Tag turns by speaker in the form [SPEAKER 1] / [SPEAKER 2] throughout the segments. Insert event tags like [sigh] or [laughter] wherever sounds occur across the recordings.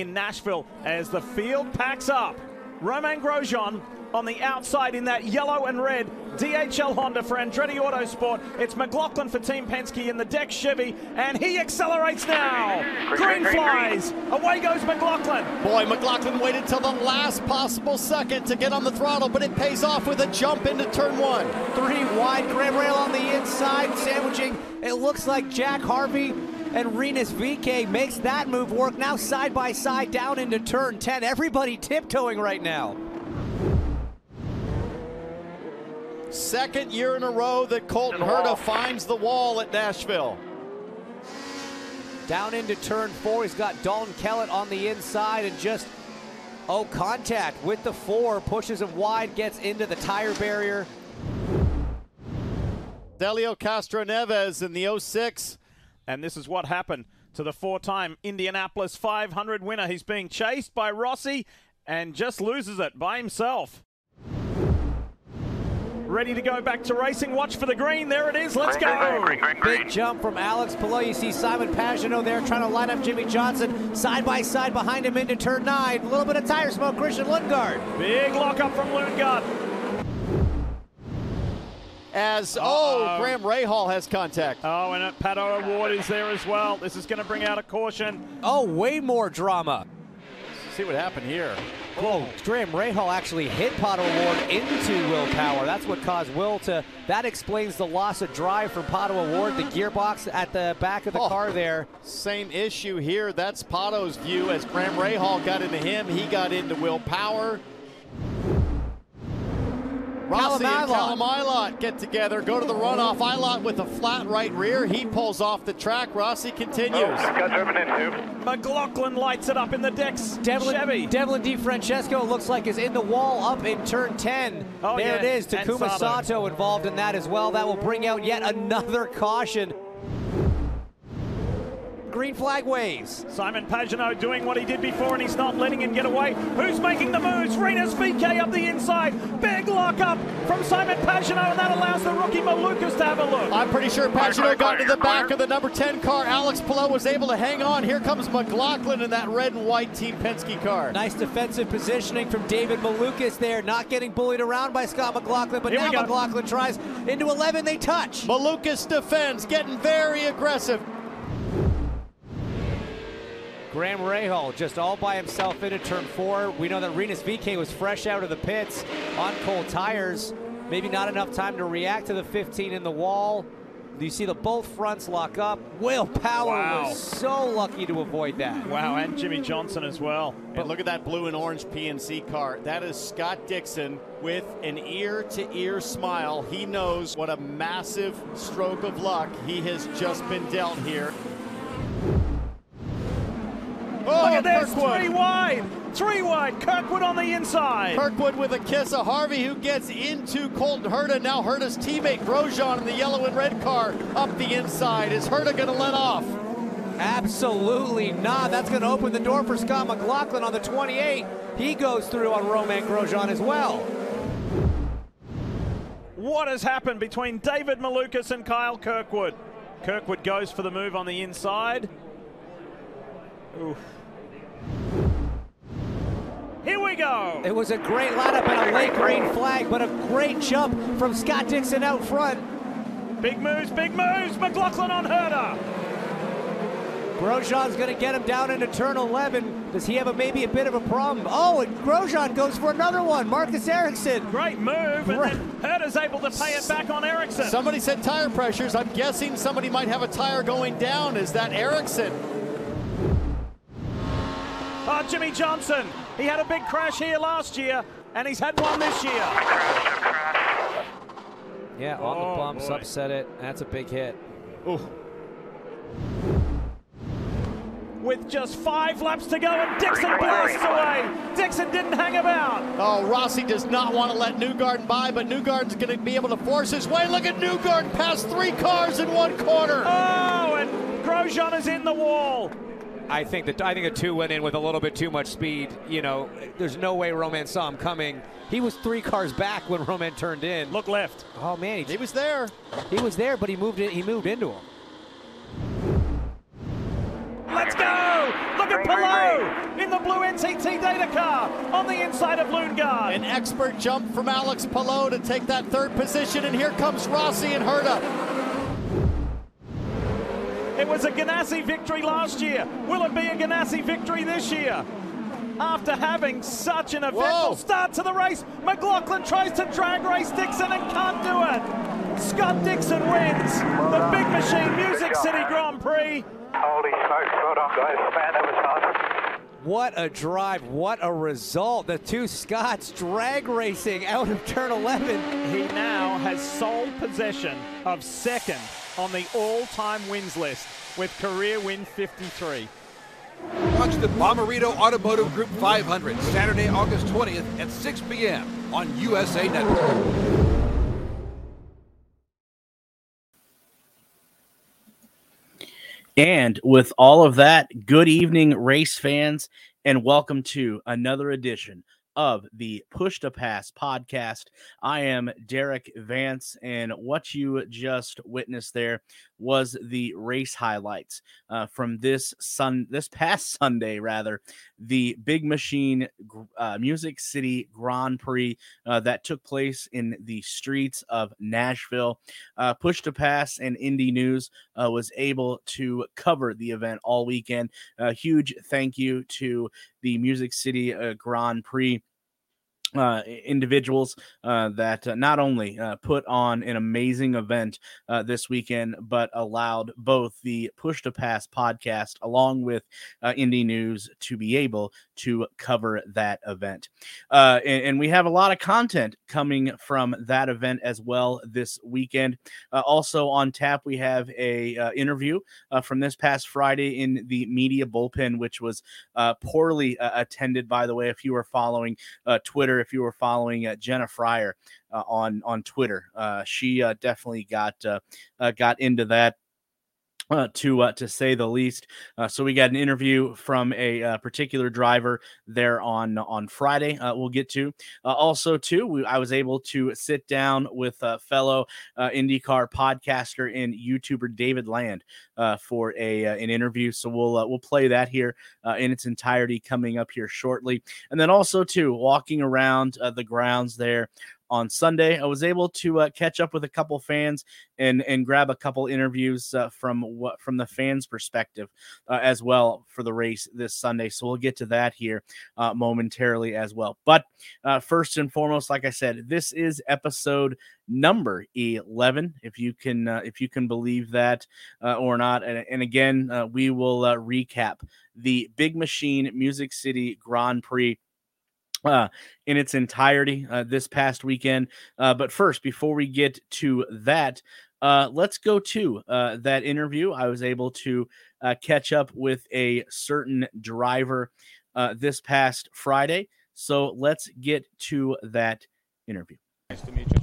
[SPEAKER 1] in Nashville as the field packs up. Romain Grosjean on the outside in that yellow and red DHL Honda for Andretti Autosport. It's McLaughlin for Team Penske in the Dex Chevy, and he accelerates now. Green flies. Away goes McLaughlin.
[SPEAKER 2] Boy, McLaughlin waited till the last possible second to get on the throttle, but it pays off with a jump into turn one.
[SPEAKER 3] Three wide, Graham Rahal on the inside, sandwiching. It looks like Jack Harvey and Rinus VeeKay makes that move work now side by side down into turn 10. Everybody tiptoeing right now.
[SPEAKER 2] Second year in a row that Colton Herta finds the wall at Nashville.
[SPEAKER 3] Down into turn four, he's got Dalton Kellett on the inside and just, oh, contact with the four, pushes him wide, gets into the tire barrier.
[SPEAKER 2] Delio Castroneves in the 06.
[SPEAKER 1] And this is what happened to the four-time Indianapolis 500 winner. He's being chased by Rossi and just loses it by himself ready to go back to racing. Watch for the green. There it is. Let's go.
[SPEAKER 3] Green, green, green, Big jump from Alex Palou. You see Simon Pagenaud there trying to line up Jimmie Johnson side by side behind him into turn nine. A little bit of tire smoke. Christian Lundgaard.
[SPEAKER 1] Big lockup from Lundgaard.
[SPEAKER 2] As -oh, oh, Graham Rahal has contact.
[SPEAKER 1] Oh, and Pato O'Ward is there as well. This is going to bring out a caution.
[SPEAKER 3] Oh, way more drama.
[SPEAKER 2] Let's see what happened here.
[SPEAKER 3] Whoa, Graham Rahal actually hit Pato O'Ward into Will Power. That's what caused Will to, that explains the loss of drive from Pato O'Ward, the gearbox at the back of the oh, car there.
[SPEAKER 2] Same issue here. That's Pato's view as Graham Rahal got into him. He got into Will Power. Rossi and Callum Ilott get together, go to the runoff. Ilott with a flat right rear. He pulls off the track. Rossi continues. Oh,
[SPEAKER 4] got driven into.
[SPEAKER 1] McLaughlin lights it up in the Dex Devlin, Chevy.
[SPEAKER 3] Devlin DeFrancesco looks like is in the wall up in turn 10. Oh, there yeah. it is. Takuma Sato involved in that as well. That will bring out yet another caution green flag waves.
[SPEAKER 1] Simon Pagenaud doing what he did before and he's not letting him get away. Who's making the moves? Rinus VeeKay up the inside. Big lock up from Simon Pagenaud and that allows the rookie Malukas to have a look.
[SPEAKER 2] I'm pretty sure Pagenaud got to the back of the number 10 car. Alex Palou was able to hang on. Here comes McLaughlin in that red and white Team Penske car.
[SPEAKER 3] Nice defensive positioning from David Malukas there, not getting bullied around by Scott McLaughlin, but Here now McLaughlin tries into 11, they touch.
[SPEAKER 2] Malukas defends, getting very aggressive.
[SPEAKER 3] Graham Rahal just all by himself into turn four. We know that Rinus VeeKay was fresh out of the pits on cold tires. Maybe not enough time to react to the 15 in the wall. You see the both fronts lock up. Will Power wow. was so lucky to avoid that.
[SPEAKER 1] Wow, and Jimmie Johnson as well.
[SPEAKER 2] But look at that blue and orange PNC car. That is Scott Dixon with an ear-to-ear -ear smile. He knows what a massive stroke of luck he has just been dealt here.
[SPEAKER 1] Oh, Look at this, Kirkwood. three wide. Three wide, Kirkwood on the inside.
[SPEAKER 2] Kirkwood with a kiss of Harvey who gets into Colton Herta. Now Herta's teammate Grosjean in the yellow and red car up the inside. Is Herta going to let off?
[SPEAKER 3] Absolutely not. That's going to open the door for Scott McLaughlin on the 28. He goes through on Romain Grosjean as well.
[SPEAKER 1] What has happened between David Malukas and Kyle Kirkwood? Kirkwood goes for the move on the inside. Oof. Go.
[SPEAKER 3] It was a great lineup and a late green flag, but a great jump from Scott Dixon out front.
[SPEAKER 1] Big moves, big moves. McLaughlin on Herta.
[SPEAKER 3] Grosjean's going to get him down into turn 11. Does he have a, maybe a bit of a problem? Oh, and Grosjean goes for another one. Marcus Ericsson.
[SPEAKER 1] Great move. Great. And Herta's able to pay it back on Ericsson.
[SPEAKER 2] Somebody said tire pressures. I'm guessing somebody might have a tire going down. Is that Ericsson?
[SPEAKER 1] Uh, oh, Jimmie Johnson. He had a big crash here last year, and he's had one this year.
[SPEAKER 3] Yeah, on oh, the bumps, boy. upset it. That's a big hit. Ooh.
[SPEAKER 1] With just five laps to go, and Dixon blasts away. Dixon didn't hang about.
[SPEAKER 2] Oh, Rossi does not want to let Newgarden by, but Newgarden's going to be able to force his way. Look at Newgarden pass three cars in one corner.
[SPEAKER 1] Oh, and Grosjean is in the wall.
[SPEAKER 3] I think that I think the two went in with a little bit too much speed. You know, there's no way Romain saw him coming. He was three cars back when Romain turned in.
[SPEAKER 1] Look left.
[SPEAKER 3] Oh man,
[SPEAKER 2] he, he was there.
[SPEAKER 3] He was there, but he moved in. He moved into him.
[SPEAKER 1] Let's go! Look at Palou in the blue NTT Data car on the inside of Lundgaard.
[SPEAKER 2] An expert jump from Alex Palou to take that third position, and here comes Rossi and Herta.
[SPEAKER 1] It was a Ganassi victory last year. Will it be a Ganassi victory this year? After having such an eventful
[SPEAKER 2] Whoa.
[SPEAKER 1] start to the race, McLaughlin tries to drag race Dixon and can't do it. Scott Dixon wins the Big Machine Music City Grand Prix.
[SPEAKER 4] Holy smokes, well done guys. Man, that was hard.
[SPEAKER 3] What a drive. What a result. The two Scots drag racing out of turn 11.
[SPEAKER 1] He now has sole possession of second on the all-time wins list with career win 53.
[SPEAKER 5] Watch the Bommarito Automotive Group 500 Saturday, August 20th at 6 p.m. on USA Network.
[SPEAKER 6] And with all of that, good evening, race fans, and welcome to another edition of the Push to Pass podcast. I am Derik Vance, and what you just witnessed there was the race highlights uh, from this sun this past [laughs] Sunday, rather the Big Machine uh, Music City Grand Prix uh, that took place in the streets of Nashville. Uh, Push to Pass and Indie News uh, was able to cover the event all weekend. A huge thank you to the Music City uh, Grand Prix uh, individuals uh, that uh, not only uh, put on an amazing event uh, this weekend, but allowed both the Push to Pass podcast along with uh, Indie News to be able to cover that event. And, and we have a lot of content coming from that event as well this weekend. Also on tap, we have a interview from this past Friday in the media bullpen, which was poorly attended. By the way, if you were following uh, If you were following uh, Jenna Fryer uh, on on Twitter, uh, she uh, definitely got got into that. Uh, to uh, to say the least, uh, so we got an interview from a uh, particular driver there on on Friday. Uh, we'll get to uh, also too. We, I was able to sit down with fellow IndyCar podcaster and YouTuber David Land for a an interview. So we'll we'll play that here in its entirety coming up here shortly. And then also too walking around the grounds there on Sunday. I was able to uh, catch up with a couple fans and and grab a couple interviews uh, from what from the fans' perspective uh, as well for the race this Sunday. So we'll get to that here uh, momentarily as well. But uh, first and foremost, like I said, this is episode number 11 if you can uh, if you can believe that or not and, and again we will recap the big machine music city grand prix uh, in its entirety uh, this past weekend. Uh, but first, before we get to that, uh, let's go to uh, that interview. I was able to uh, catch up with a certain driver this past Friday. So let's get to that interview.
[SPEAKER 7] Nice to meet you.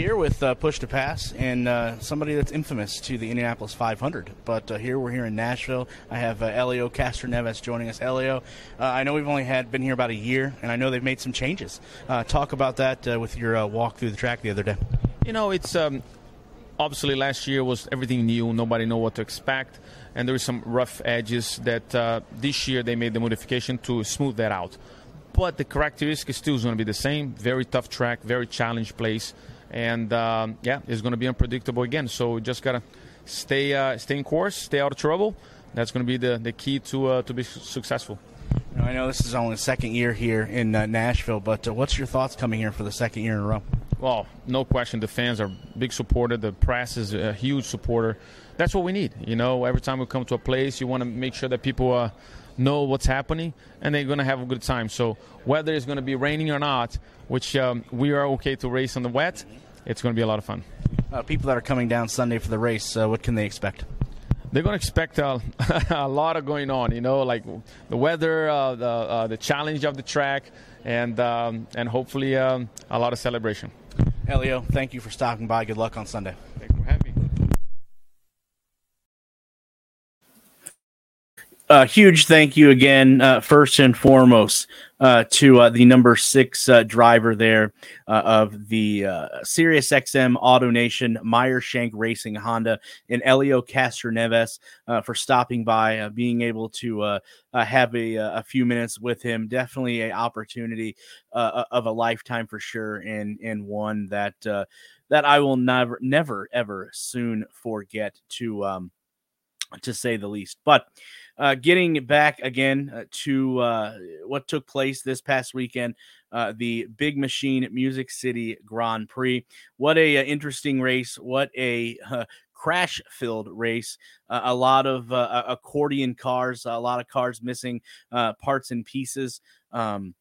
[SPEAKER 6] Here with uh, Push to Pass and uh, somebody that's infamous to the Indianapolis 500. But uh, here we're here in Nashville. I have uh, Elio Castroneves joining us. Elio, uh, I know we've only had been here about a year, and I know they've made some changes. Uh, talk about that with your walk through the track the other day.
[SPEAKER 7] You know, it's um, obviously last year was everything new. Nobody knew what to expect, and there were some rough edges that this year they made the modification to smooth that out. But the characteristic still is going to be the same. Very tough track, very challenged place, and um, yeah, it's going to be unpredictable again. So we just gotta stay uh, stay in course, stay out of trouble. That's going to be the, the key to uh, to be su- successful.
[SPEAKER 6] Now, I know this is only the second year here in uh, Nashville, but uh, what's your thoughts coming here for the second year in a row?
[SPEAKER 7] Well, no question. The fans are big supporter. The press is a huge supporter. That's what we need. You know, every time we come to a place, you want to make sure that people uh, know what's happening and they're going to have a good time. So whether it's going to be raining or not, which um, we are okay to race on the wet, it's going to be a lot of fun.
[SPEAKER 6] Uh, people that are coming down Sunday for the race, uh, what can they expect?
[SPEAKER 7] They're going to expect a, [laughs] a lot of going on. You know, like the weather, uh, the uh, the challenge of the track, and um, and hopefully um, a lot of celebration.
[SPEAKER 6] Elio, thank you for stopping by. Good luck on Sunday.
[SPEAKER 7] Thank you for having me.
[SPEAKER 6] A huge thank you again, uh, first and foremost, uh, to uh, the number six uh, driver there uh, of the uh, Sirius XM Auto Nation, Meyer Shank Racing Honda, and Elio Castroneves uh, for stopping by, being able to have a, a few minutes with him. Definitely a opportunity of a lifetime for sure, and and one that that I will never, never, ever soon forget. To um, to say the least, but uh, getting back again uh, to uh, what took place this past weekend, uh, the Big Machine Music City Grand Prix. What a, uh, interesting race! What a [laughs] uh, crash-filled race. Uh, a lot of uh, accordion cars, a lot of cars missing uh, parts and pieces um,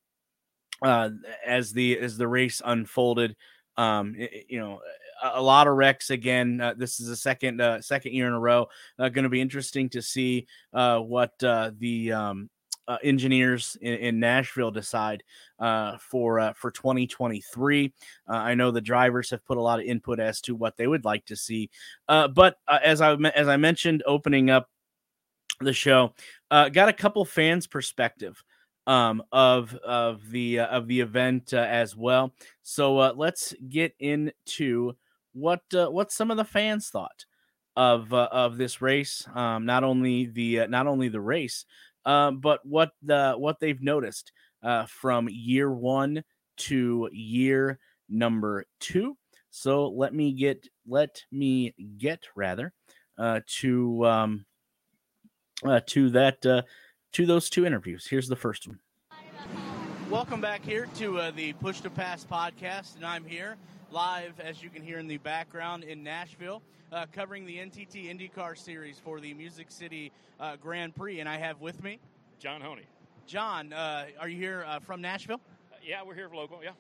[SPEAKER 6] as the as the race unfolded. Um, you know, a, lot of wrecks again. Uh, this is the second uh, second year in a row. Uh, going to be interesting to see uh, what uh, the um, uh, engineers in, in Nashville decide uh, for uh, for 2023. Uh, I know the drivers have put a lot of input as to what they would like to see, uh, but uh, as I as I mentioned, opening up the show, got a couple fans' perspective um, of of the of the event as well. So let's get into what uh, what some of the fans thought of uh, of this race. Um, not only the uh, not only the race, uh, but what the what they've noticed uh, from year one to year number two. So let me get let me get rather uh, to um, uh, to that to those two interviews. Here's the first one. Welcome back here to the Push to Pass podcast, and I'm here live, as you can hear in the background, in Nashville, uh, covering the NTT IndyCar Series for the Music City uh, Grand Prix, and I have with me
[SPEAKER 8] John Honey.
[SPEAKER 6] John. Uh, are you here uh, from Nashville?
[SPEAKER 8] Uh, yeah, we're here for local. Yeah.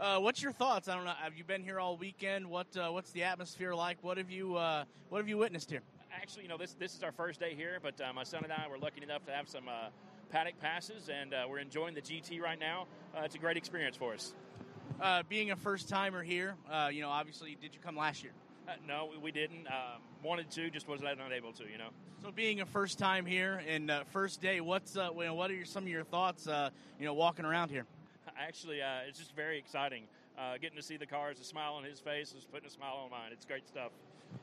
[SPEAKER 6] Uh, what's your thoughts? I don't know. Have you been here all weekend? What uh, What's the atmosphere like? What have you uh, What have you witnessed here?
[SPEAKER 8] Actually, you know, this this is our first day here, but uh, my son and I were lucky enough to have some uh, paddock passes, and uh, we're enjoying the GT right now. Uh, it's a great experience for us.
[SPEAKER 6] Uh, being a first timer here, uh, you know, obviously, did you come last year?
[SPEAKER 8] Uh, no, we, didn't. Um, wanted to, just was not able to. You know.
[SPEAKER 6] So, being a first time here and uh, first day, what's uh, you know, what are your, some of your thoughts? Uh, you know, walking around here.
[SPEAKER 8] Actually, uh, it's just very exciting. Uh, getting to see the cars, a smile on his face is putting a smile on mine. It's great stuff.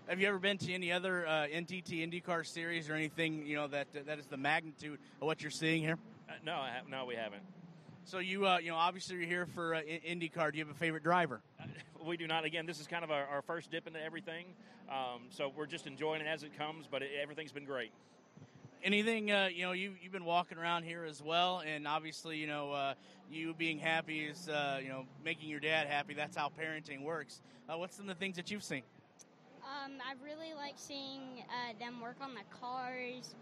[SPEAKER 6] Have you ever been to any other uh, NTT IndyCar series or anything you know that that is the magnitude of what you're seeing here?
[SPEAKER 8] Uh, no, I have, no, we haven't.
[SPEAKER 6] So you uh, you know obviously you're here for uh, IndyCar. Do you have a favorite driver?
[SPEAKER 8] Uh, [laughs] we do not. Again, this is kind of our, our first dip into everything, um, so we're just enjoying it as it comes. But it, everything's been great.
[SPEAKER 6] Anything uh, you know you you've been walking around here as well, and obviously you know uh, you being happy is uh, you know making your dad happy. That's how parenting works. Uh, what's some of the things that you've seen?
[SPEAKER 9] Um, I really like seeing uh, them work on the cars,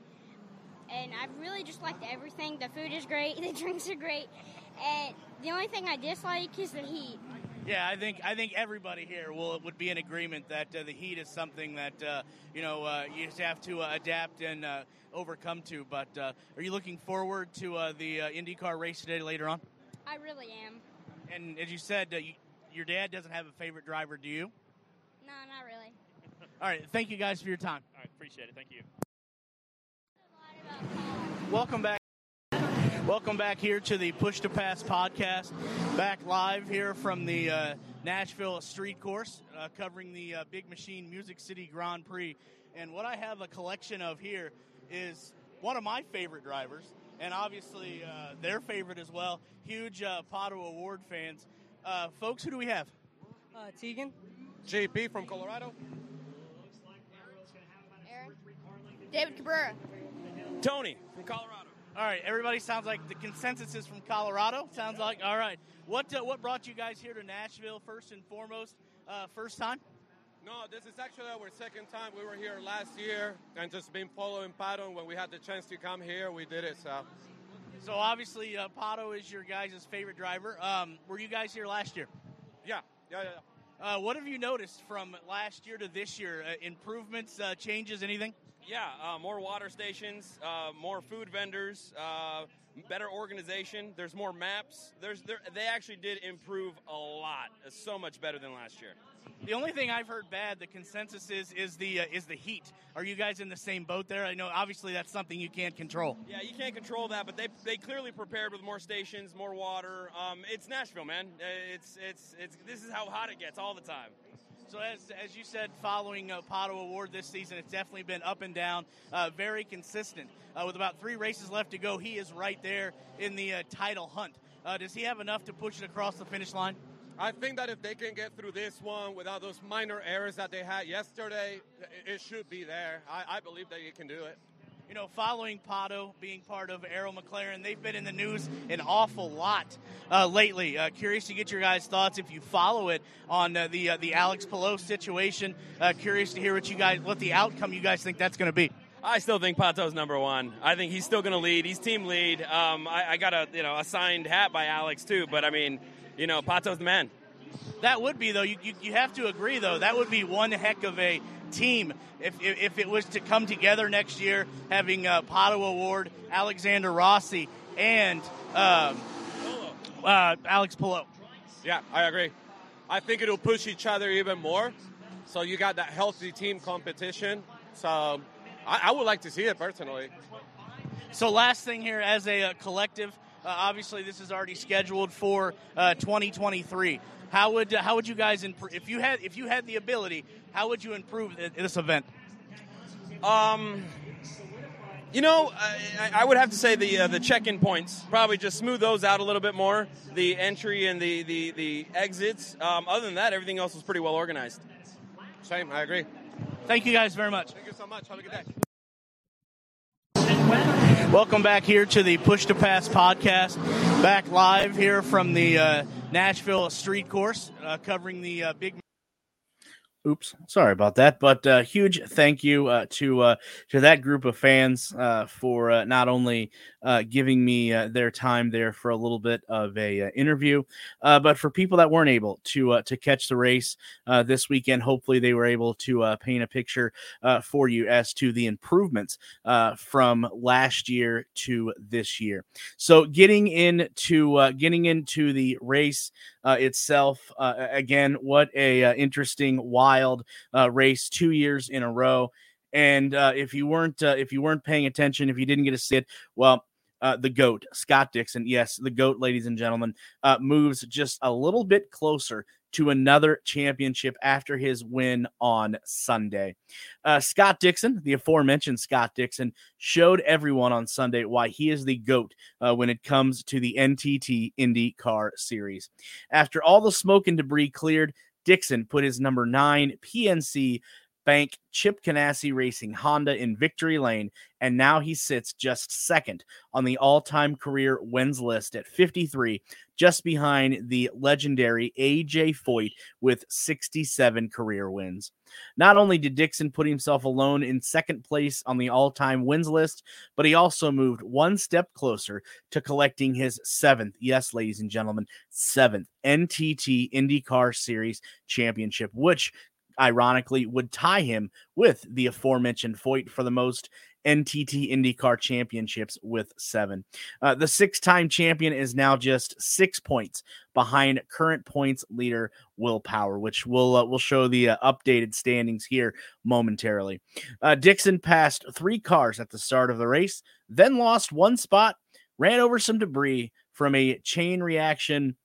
[SPEAKER 9] and I really just liked everything. The food is great, [laughs] the drinks are great, and the only thing I dislike is the heat.
[SPEAKER 6] Yeah, I think I think everybody here will would be in agreement that uh, the heat is something that uh, you know uh, you just have to uh, adapt and uh, overcome to. But uh, are you looking forward to uh, the uh, IndyCar race today later on?
[SPEAKER 9] I really am.
[SPEAKER 6] And as you said, uh, you, your dad doesn't have a favorite driver, do you?
[SPEAKER 9] No, not really. [laughs]
[SPEAKER 6] All right, thank you guys for your time.
[SPEAKER 8] All right, appreciate it. Thank you.
[SPEAKER 6] Welcome back. Welcome back here to the Push to Pass podcast. Back live here from the uh, Nashville Street Course, uh, covering the uh, Big Machine Music City Grand Prix. And what I have a collection of here is one of my favorite drivers, and obviously uh, their favorite as well. Huge uh, Pato O'Ward fans. Uh, folks, who do we have?
[SPEAKER 10] Uh, Tegan.
[SPEAKER 11] JP from Colorado.
[SPEAKER 9] Aaron. David Cabrera.
[SPEAKER 11] Tony from Colorado.
[SPEAKER 6] All right, everybody sounds like the consensus is from Colorado. Sounds like all right. What uh, what brought you guys here to Nashville first and foremost? Uh, first time?
[SPEAKER 11] No, this is actually our second time. We were here last year and just been following Patton. When we had the chance to come here, we did it. So,
[SPEAKER 6] So obviously, uh, Pato is your guys' favorite driver. Um, were you guys here last year?
[SPEAKER 11] yeah, yeah, yeah. yeah.
[SPEAKER 6] Uh, what have you noticed from last year to this year? Uh, improvements, uh, changes, anything?
[SPEAKER 10] Yeah, uh, more water stations, uh, more food vendors, uh, better organization. There's more maps. There's there, they actually did improve a lot. It's so much better than last year.
[SPEAKER 12] The only thing I've heard bad, the consensus is is the uh, is the heat. Are you guys in the same boat there? I know obviously that's something you can't control.
[SPEAKER 10] Yeah, you can't control that, but they they clearly prepared with more stations, more water. Um, it's Nashville, man. Uh, It's it's it's this is how hot it gets all the time.
[SPEAKER 12] So as, as you said, following uh, Pato O'Ward this season, it's definitely been up and down, uh, very consistent. Uh, with about three races left to go, he is right there in the uh, title hunt. Uh, does he have enough to push it across the finish line?
[SPEAKER 11] I think that if they can get through this one without those minor errors that they had yesterday, it- should be there. I, I believe that he can do it.
[SPEAKER 12] You know, following Pato being part of Arrow McLaren, they've been in the news an awful lot uh, lately. Uh, curious to get your guys' thoughts if you follow it on uh, the uh, the Alex Palou situation. Uh, curious to hear what you guys, what the outcome you guys think that's going to be.
[SPEAKER 10] I still think Pato's number one. I think he's still going to lead. He's team lead. Um, I, I got a you know a signed hat by Alex too, but I mean, you know, Pato's the man.
[SPEAKER 12] That would be though. You, you, you have to agree though. That would be one heck of a team if, if, if it was to come together next year, having uh, Pato O'Ward, Alexander Rossi, and um, uh, Alex Palou.
[SPEAKER 11] Yeah, I agree. I think it'll push each other even more. So you got that healthy team competition. So I, I would like to see it personally.
[SPEAKER 12] So last thing here, as a uh, collective, uh, obviously this is already scheduled for uh, 2023. How would uh, how would you guys improve if you had if you had the ability? How would you improve this event?
[SPEAKER 10] Um, you know, I, I would have to say the uh, the check-in points probably just smooth those out a little bit more. The entry and the the the exits. Um, other than that, everything else was pretty well organized.
[SPEAKER 11] Same, I agree.
[SPEAKER 12] Thank you guys very much.
[SPEAKER 11] Thank you so much. Have a good day.
[SPEAKER 12] Welcome back here to the Push to Pass podcast. Back live here from the uh, Nashville Street Course, uh, covering the uh, big.
[SPEAKER 6] Oops, sorry about that. But uh, huge thank you uh, to uh, to that group of fans uh, for not only uh, giving me uh, their time there for a little bit of a uh, interview, uh, but for people that weren't able to uh, to catch the race this weekend. Hopefully, they were able to paint a picture for you as to the improvements from last year to this year. So, getting into getting into the race itself, again, what a interesting, wild race, two years in a row. And uh, if you weren't uh, if you weren't paying attention, if you didn't get to see it, well, uh, the goat Scott Dixon, yes, the goat, ladies and gentlemen, uh, moves just a little bit closer to another championship after his win on Sunday. Uh, Scott Dixon, the aforementioned Scott Dixon, showed everyone on Sunday why he is the GOAT uh, when it comes to the NTT Indy Car Series. After all the smoke and debris cleared, Dixon put his number nine PNC Bank Chip Ganassi Racing Honda in victory lane, and now he sits just second on the all time career wins list at 53, just behind the legendary AJ Foyt with 67 career wins. Not only did Dixon put himself alone in second place on the all time wins list, but he also moved one step closer to collecting his seventh, yes, ladies and gentlemen, seventh NTT IndyCar Series championship, which ironically would tie him with the aforementioned Foyt for the most NTT IndyCar championships with seven. Uh, the six time champion is now just six points behind current points leader Will Power, which will uh, will show the uh, updated standings here momentarily. Uh, Dixon passed three cars at the start of the race, then lost one spot, ran over some debris from a chain reaction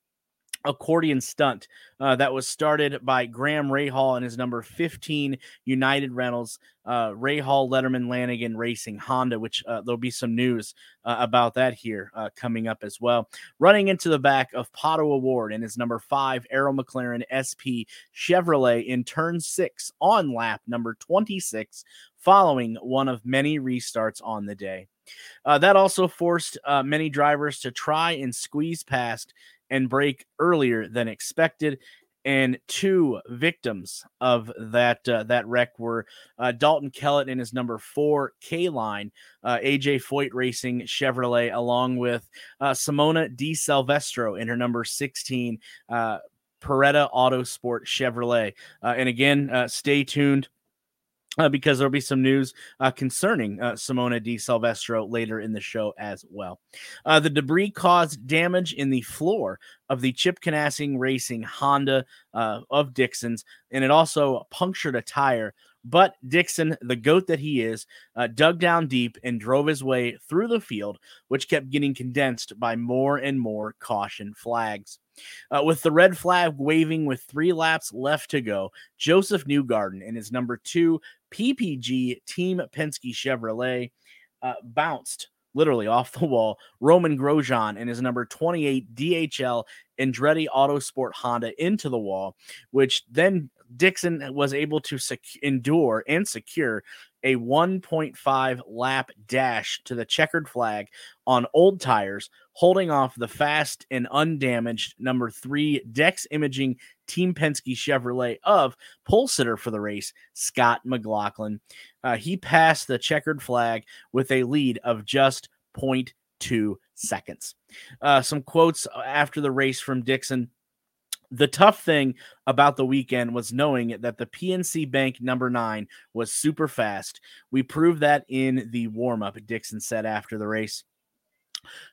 [SPEAKER 6] accordion stunt uh, that was started by Graham Rahal and his number 15 United Rentals, uh, Rahal Letterman Lanigan Racing Honda, which uh, there'll be some news uh, about that here uh, coming up as well. Running into the back of Pato O'Ward and his number five Arrow McLaren SP Chevrolet in turn six on lap number 26, following one of many restarts on the day. Uh, that also forced uh, many drivers to try and squeeze past and break earlier than expected. And two victims of that uh, that wreck were uh, Dalton Kellett in his number four K line, uh, AJ Foyt Racing Chevrolet, along with uh, Simona Di Silvestro in her number sixteen uh, Paretta Autosport Chevrolet. Uh, and again, stay tuned uh, because there'll be some news uh, concerning uh, Simona Di Silvestro later in the show as well. Uh, the debris caused damage in the floor of the Chip Ganassi Racing Honda uh, of Dixon's, and it also punctured a tire. But Dixon, the goat that he is, uh, dug down deep and drove his way through the field, which kept getting condensed by more and more caution flags. Uh, with the red flag waving with three laps left to go, Josef Newgarden and his number two PPG Team Penske Chevrolet uh, bounced literally off the wall. Romain Grosjean and his number 28 DHL Andretti Autosport Honda into the wall, which then Dixon was able to sec- endure and secure a 1.5 lap dash to the checkered flag on old tires, holding off the fast and undamaged number three Dex Imaging Team Penske Chevrolet of pole sitter for the race, Scott McLaughlin. Uh, he passed the checkered flag with a lead of just 0.2 seconds. Uh, some quotes after the race from Dixon the tough thing about the weekend was knowing that the PNC Bank number nine was super fast. We proved that in the warm up, Dixon said after the race.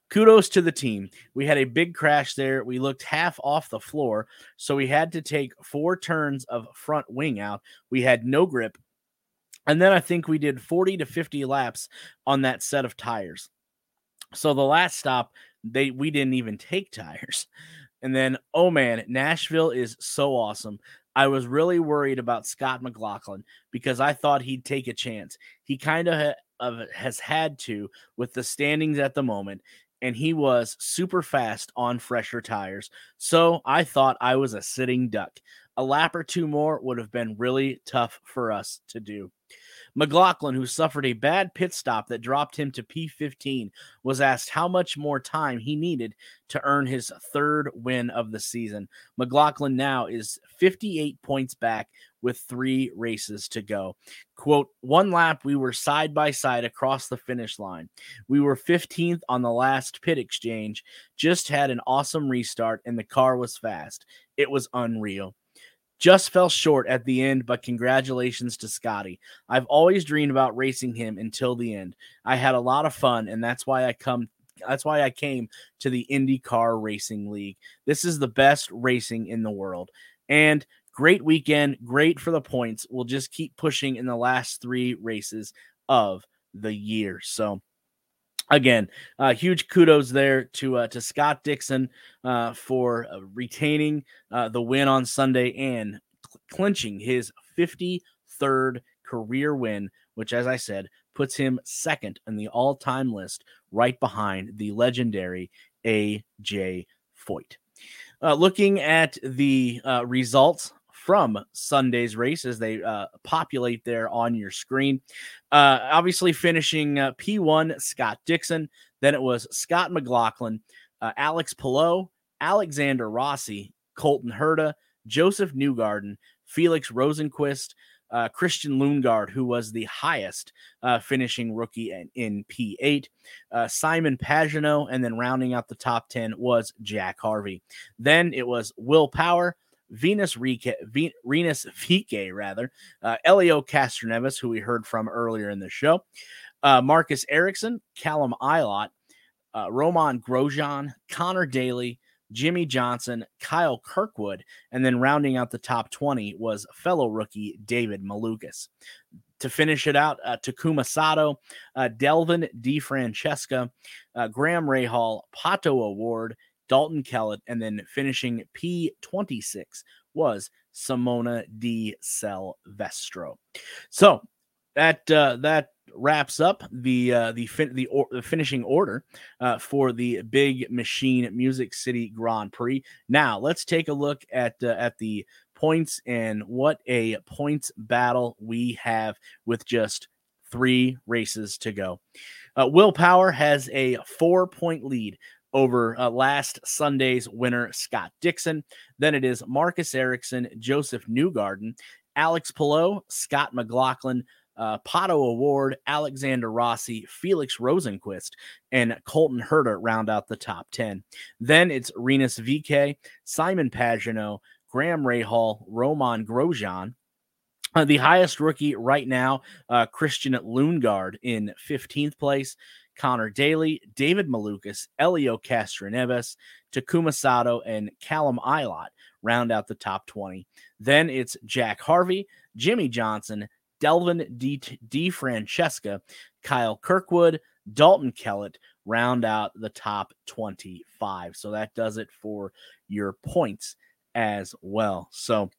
[SPEAKER 6] Kudos to the team. We had a big crash there. We looked half off the floor, so we had to take four turns of front wing out. We had no grip. And then I think we did 40 to 50 laps on that set of tires. So the last stop, they we didn't even take tires. And then, oh man, Nashville is so awesome. I was really worried about Scott McLaughlin because I thought he'd take a chance. He kind of ha- has had to with the standings at the moment, and he was super fast on fresher tires. So I thought I was a sitting duck. A lap or two more would have been really tough for us to do. McLaughlin, who suffered a bad pit stop that dropped him to P15, was asked how much more time he needed to earn his third win of the season. McLaughlin now is 58 points back with three races to go. Quote, one lap, we were side by side across the finish line. We were 15th on the last pit exchange, just had an awesome restart, and the car was fast. It was unreal. Just fell short at the end, but congratulations to Scotty. I've always dreamed about racing him until the end. I had a lot of fun, and that's why I come that's why I came to the IndyCar Racing League. This is the best racing in the world. And great weekend, great for the points. We'll just keep pushing in the last 3 races of the year. So again, uh, huge kudos there to uh, to Scott Dixon uh, for uh, retaining uh, the win on Sunday and cl- clinching his 53rd career win, which, as I said, puts him second in the all time list, right behind the legendary AJ Foyt. Uh, looking at the results from Sunday's race as they uh, populate there on your screen. Uh, obviously, finishing uh, P1, Scott Dixon. Then it was Scott McLaughlin, uh, Alex Palou, Alexander Rossi, Colton Herta, Josef Newgarden, Felix Rosenqvist, uh, Christian Lundgaard, who was the highest uh, finishing rookie in, in P8, uh, Simon Pagenaud, and then rounding out the top 10 was Jack Harvey. Then it was Will Power, Venus Rique, VeeKay, rather, uh, Elio Castroneves, who we heard from earlier in the show, uh, Marcus Ericsson, Callum Ilott, uh, Romain Grosjean, Conor Daly, Jimmie Johnson, Kyle Kirkwood, and then rounding out the top 20 was fellow rookie David Malukas. To finish it out, uh, Takuma Sato, uh, Devlin DeFrancesco, uh, Graham Rahal, Pato O'Ward, Dalton Kellett, and then finishing P26 was Simona Di Silvestro. So that uh, that wraps up the uh, the fin- the, or- the finishing order uh, for the Big Machine Music City Grand Prix. Now let's take a look at uh, at the points and what a points battle we have with just three races to go. Uh, Will Power has a four point lead over uh, last Sunday's winner, Scott Dixon. Then it is Marcus Ericsson, Josef Newgarden, Alex Palou, Scott McLaughlin, uh, Pato O'Ward, Alexander Rossi, Felix Rosenqvist, and Colton Herta round out the top 10. Then it's Rinus VeeKay, Simon Pagenaud, Graham Rahal, Romain Grosjean, Uh, the highest rookie right now, uh, Christian Lundgaard in 15th place. Conor Daly, David Malukas, Elio Castroneves, Takuma Sato, and Callum Ilott round out the top 20. Then it's Jack Harvey, Jimmie Johnson, Delvin D. D. Francesca, Kyle Kirkwood, Dalton Kellett round out the top 25. So that does it for your points as well. So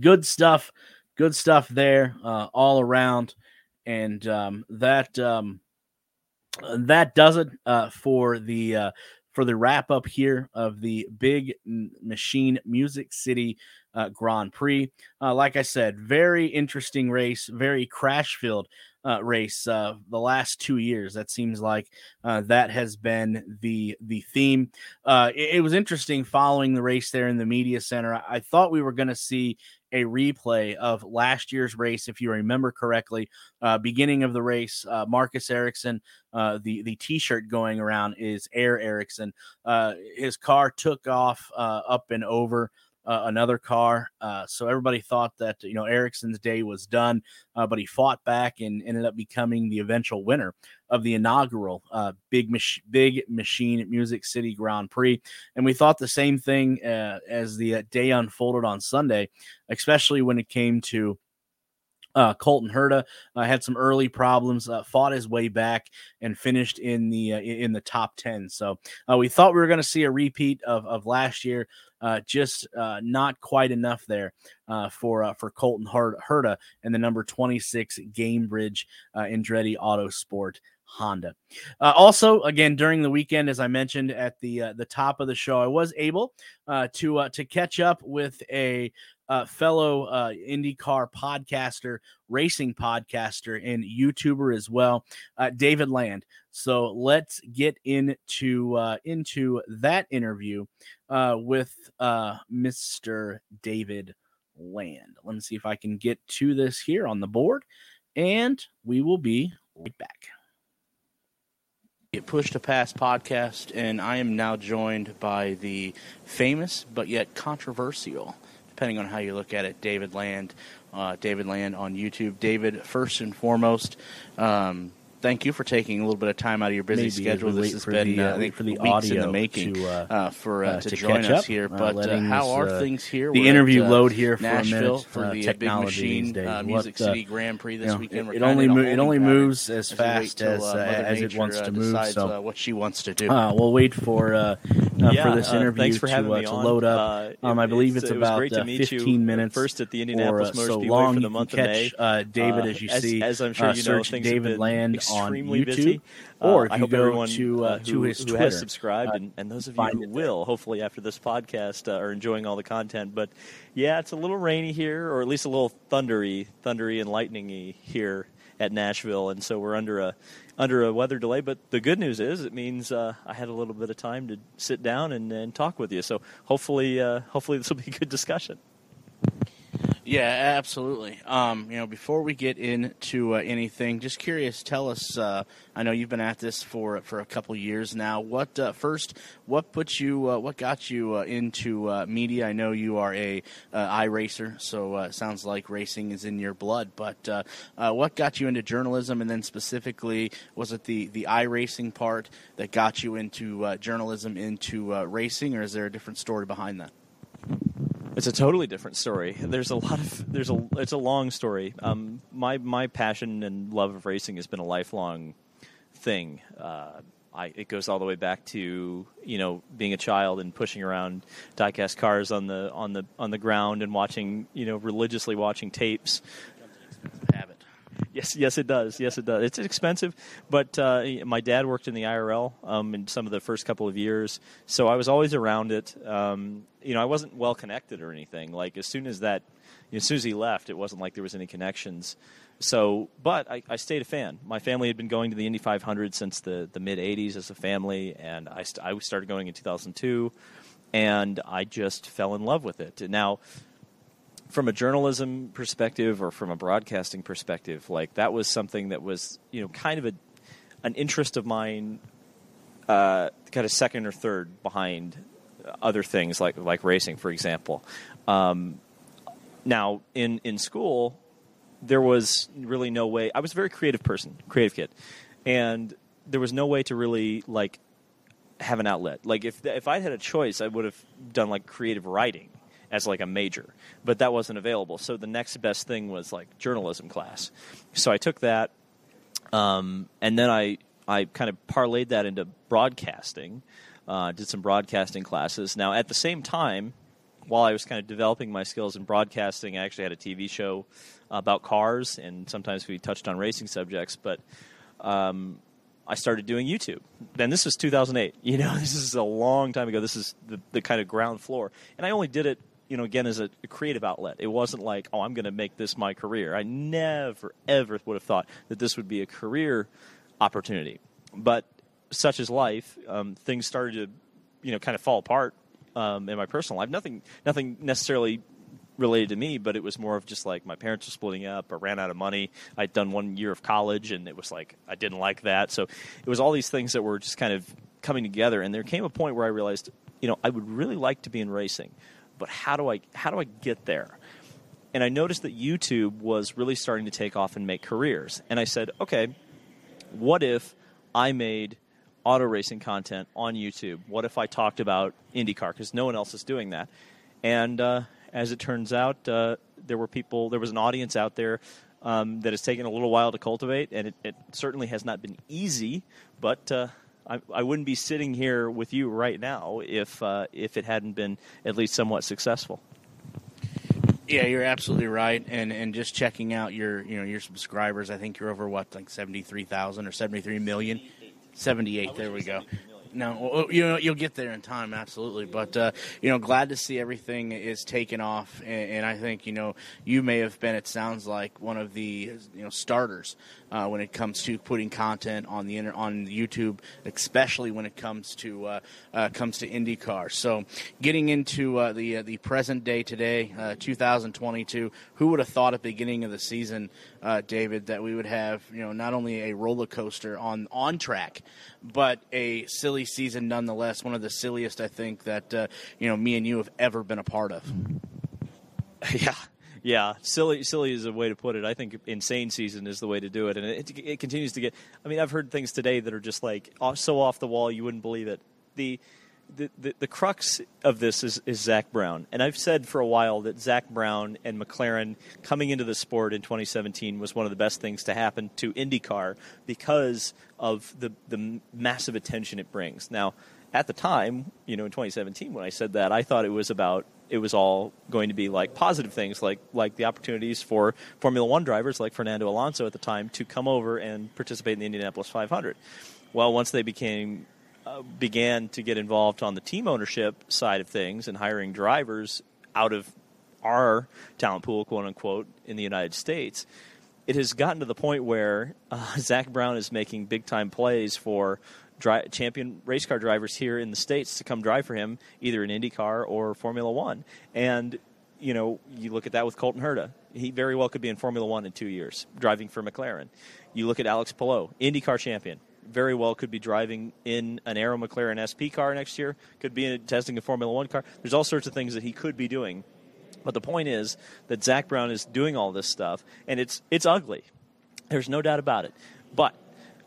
[SPEAKER 6] good stuff. Good stuff there uh, all around. And um, that um, that does it uh, for the uh, for the wrap up here of the Big Machine Music City uh, Grand Prix. Uh, like I said, very interesting race, very crash filled uh, race. Uh, the last two years, that seems like that has been the the theme. It, it, was interesting following the race there in the media center. I, I thought we were going to see a replay of last year's race, if you remember correctly. Uh, beginning of the race, uh, Marcus Ericsson, uh, the the T-shirt going around is Air Ericsson. Uh, his car took off uh, up and over uh, another car. Uh, so everybody thought that you know Ericsson's day was done, uh, but he fought back and ended up becoming the eventual winner of the inaugural uh, Big Mach- Big Machine Music City Grand Prix. And we thought the same thing uh, as the uh, day unfolded on Sunday, especially when it came to. Uh, Colton Herta uh, had some early problems, uh, fought his way back, and finished in the in the top ten. So we thought we were going to see a repeat of, of last year, uh, just uh, not quite enough there uh, for uh, for Colton Herta and the number 26 Gainbridge uh, Andretti Autosport Honda. Uh, also, again during the weekend, as I mentioned at the uh, the top of the show, I was able uh, to uh, to catch up with a uh, fellow uh, IndyCar podcaster, racing podcaster, and YouTuber as well, uh, David Land. So let's get into uh, into that interview uh, with uh, Mr. David Land. Let me see if I can get to this here on the board, and we will be right back. Push to Pass podcast, and I am now joined by the famous but yet controversial depending on how you look at it. David Land, uh, David Land on YouTube. David, first and foremost, um, thank you for taking a little bit of time out of your busy
[SPEAKER 13] Maybe
[SPEAKER 6] schedule. This has been,
[SPEAKER 13] the,
[SPEAKER 6] uh,
[SPEAKER 13] uh,
[SPEAKER 6] I think,
[SPEAKER 13] for the
[SPEAKER 6] weeks
[SPEAKER 13] audio
[SPEAKER 6] in the making
[SPEAKER 13] to, uh,
[SPEAKER 6] uh, for uh,
[SPEAKER 13] uh,
[SPEAKER 6] to,
[SPEAKER 13] to
[SPEAKER 6] join
[SPEAKER 13] catch
[SPEAKER 6] us
[SPEAKER 13] up,
[SPEAKER 6] here.
[SPEAKER 13] uh,
[SPEAKER 6] But how are
[SPEAKER 13] uh,
[SPEAKER 6] things here?
[SPEAKER 13] the
[SPEAKER 6] We're
[SPEAKER 13] interview
[SPEAKER 6] at,
[SPEAKER 13] load here for
[SPEAKER 6] Nashville
[SPEAKER 13] minute,
[SPEAKER 6] for
[SPEAKER 13] uh,
[SPEAKER 6] the Big Machine uh, Music
[SPEAKER 13] uh,
[SPEAKER 6] City Grand Prix this
[SPEAKER 13] you know,
[SPEAKER 6] weekend.
[SPEAKER 13] it- it only mo- it only moves as fast as,
[SPEAKER 6] uh,
[SPEAKER 13] uh,
[SPEAKER 6] Mother
[SPEAKER 13] as it wants
[SPEAKER 6] uh,
[SPEAKER 13] to move, so-
[SPEAKER 6] uh, what she wants to do.
[SPEAKER 13] Uh, we'll wait for uh,
[SPEAKER 14] Yeah,
[SPEAKER 13] for this
[SPEAKER 14] uh,
[SPEAKER 13] interview
[SPEAKER 14] thanks for
[SPEAKER 13] to,
[SPEAKER 14] having
[SPEAKER 13] uh,
[SPEAKER 14] me
[SPEAKER 13] to load up.
[SPEAKER 14] Uh,
[SPEAKER 13] um, I believe
[SPEAKER 14] it's-
[SPEAKER 13] it's
[SPEAKER 14] it
[SPEAKER 13] about
[SPEAKER 14] to you
[SPEAKER 13] 15 minutes
[SPEAKER 14] first at the
[SPEAKER 13] or
[SPEAKER 14] Indianapolis
[SPEAKER 13] uh,
[SPEAKER 14] Motor
[SPEAKER 13] so
[SPEAKER 14] Speedway
[SPEAKER 13] long.
[SPEAKER 14] for the month of May.
[SPEAKER 13] uh, David as you
[SPEAKER 14] as-
[SPEAKER 13] see.
[SPEAKER 14] as I'm sure you know, things
[SPEAKER 13] David Land on YouTube,
[SPEAKER 14] busy.
[SPEAKER 13] or
[SPEAKER 14] I
[SPEAKER 13] you
[SPEAKER 14] hope
[SPEAKER 13] go
[SPEAKER 14] everyone
[SPEAKER 13] to
[SPEAKER 14] uh,
[SPEAKER 13] uh, to
[SPEAKER 14] who,
[SPEAKER 13] his
[SPEAKER 14] who
[SPEAKER 13] Twitter,
[SPEAKER 14] has subscribed, and, and those of you who
[SPEAKER 13] it
[SPEAKER 14] will, hopefully after this podcast, uh, are enjoying all the content. But yeah, it's a little rainy here, or at least a little thundery, thundery and lightningy here at Nashville, and so we're under a under a weather delay. But the good news is, it means uh, I had a little bit of time to sit down and, and talk with you. So hopefully, uh, hopefully this will be a good discussion.
[SPEAKER 6] Yeah, absolutely. Um, you know, before we get into uh, anything, just curious. Tell us. Uh, I know you've been at this for for a couple years now. What uh, first? What put you? Uh, what got you uh, into uh, media? I know you are a uh, iRacer, so it sounds like racing is in your blood. But what got you into journalism, and then specifically, was it the the iRacing part that got you into journalism, into racing, or is there a different story behind that?
[SPEAKER 14] It's a totally different story. There's a lot of there's a it's a long story. Um, my my passion and love of racing has been a lifelong thing. Uh, I, it goes all the way back to you know being a child and pushing around diecast cars on the on the on the ground and watching you know religiously watching tapes. Yes, yes, it does. Yes, it does. It's expensive, but uh, my dad worked in the IRL um, in some of the first couple of years, so I was always around it. Um, you know, I wasn't well connected or anything. Like as soon as that, as soon as he left, it wasn't like there was any connections. So, but I, I stayed a fan. My family had been going to the Indy 500 since the, the mid 80s as a family, and I, st- I started going in 2002, and I just fell in love with it. Now, from a journalism perspective or from a broadcasting perspective, like that was something that was you know kind of a an interest of mine, uh, kind of second or third behind other things like like racing, for example. Um, now in in school, there was really no way. I was a very creative person, creative kid, and there was no way to really like have an outlet. Like if if I had a choice, I would have done like creative writing as like a major, but that wasn't available. So the next best thing was like journalism class. So I took that, um, and then I I kind of parlayed that into broadcasting. Uh, did some broadcasting classes. Now at the same time, while I was kind of developing my skills in broadcasting, I actually had a TV show about cars, and sometimes we touched on racing subjects. But um, I started doing YouTube. Then this was 2008. [laughs] You know, this is a long time ago. This is the, the kind of ground floor, and I only did it, you know, again as a, creative outlet. It wasn't like, oh, I'm going to make this my career. I never ever would have thought that this would be a career opportunity. But such is life. Um, things started to, you know, kind of fall apart um, in my personal life. Nothing, nothing necessarily related to me, but it was more of just like my parents were splitting up. I ran out of money. I'd done one year of college, and it was like I didn't like that. So it was all these things that were just kind of coming together. And there came a point where I realized, you know, I would really like to be in racing, but how do I how do I get there? And I noticed that YouTube was really starting to take off and make careers. And I said, okay, what if I made auto racing content on YouTube? What if I talked about IndyCar? Because no one else is doing that. And uh, as it turns out, uh, there were people, there was an audience out there um, that has taken a little while to cultivate, and it, it certainly has not been easy. But uh, I, I, wouldn't be sitting here with you right now if uh, if it hadn't been at least somewhat successful.
[SPEAKER 12] Yeah, you're absolutely right. And and just checking out your you know your subscribers, I think you're over what like seventy three thousand or seventy three million. Seventy eight. There we go. No, you know you'll get there in time, absolutely. But uh, you know, glad to see everything is taken off, and, and, I think you know you may have been. It sounds like one of the you know starters uh, when it comes to putting content on the inter- on YouTube, especially when it comes to uh, uh comes to IndyCar. So, getting into uh, the uh, the present day today, 2022, who would have thought at the beginning of the season, David, that we would have you know not only a roller coaster on on track, but a silly season nonetheless. One of the silliest I think that uh, you know me and you have ever been a part of. [laughs]
[SPEAKER 14] Yeah, yeah, silly, silly is a way to put it. I think insane season is the way to do it, and it, it continues to get. I mean, I've heard things today that are just like so off the wall you wouldn't believe it. The the, the, crux of this is, is Zak Brown. And I've said for a while that Zak Brown and McLaren coming into the sport in 2017 was one of the best things to happen to IndyCar because of the, the massive attention it brings. Now, at the time, you know, in 2017, when I said that, I thought it was about it was all going to be like positive things, like like the opportunities for Formula One drivers like Fernando Alonso at the time to come over and participate in the Indianapolis 500. Well, once they became uh, began to get involved on the team ownership side of things and hiring drivers out of our talent pool, quote unquote, in the United States, it has gotten to the point where uh, [laughs] Zak Brown is making big time plays for dri- champion race car drivers here in the states to come drive for him, either in IndyCar or Formula One. And you know, you look at that with Colton Herta. He very well could be in Formula One in two years, driving for McLaren. You look at Alex Palou, IndyCar champion. Very well could be driving in an Arrow McLaren SP car next year. Could be in, testing a Formula One car. There's all sorts of things that he could be doing. But the point is that Zak Brown is doing all this stuff, and it's it's ugly. There's no doubt about it. But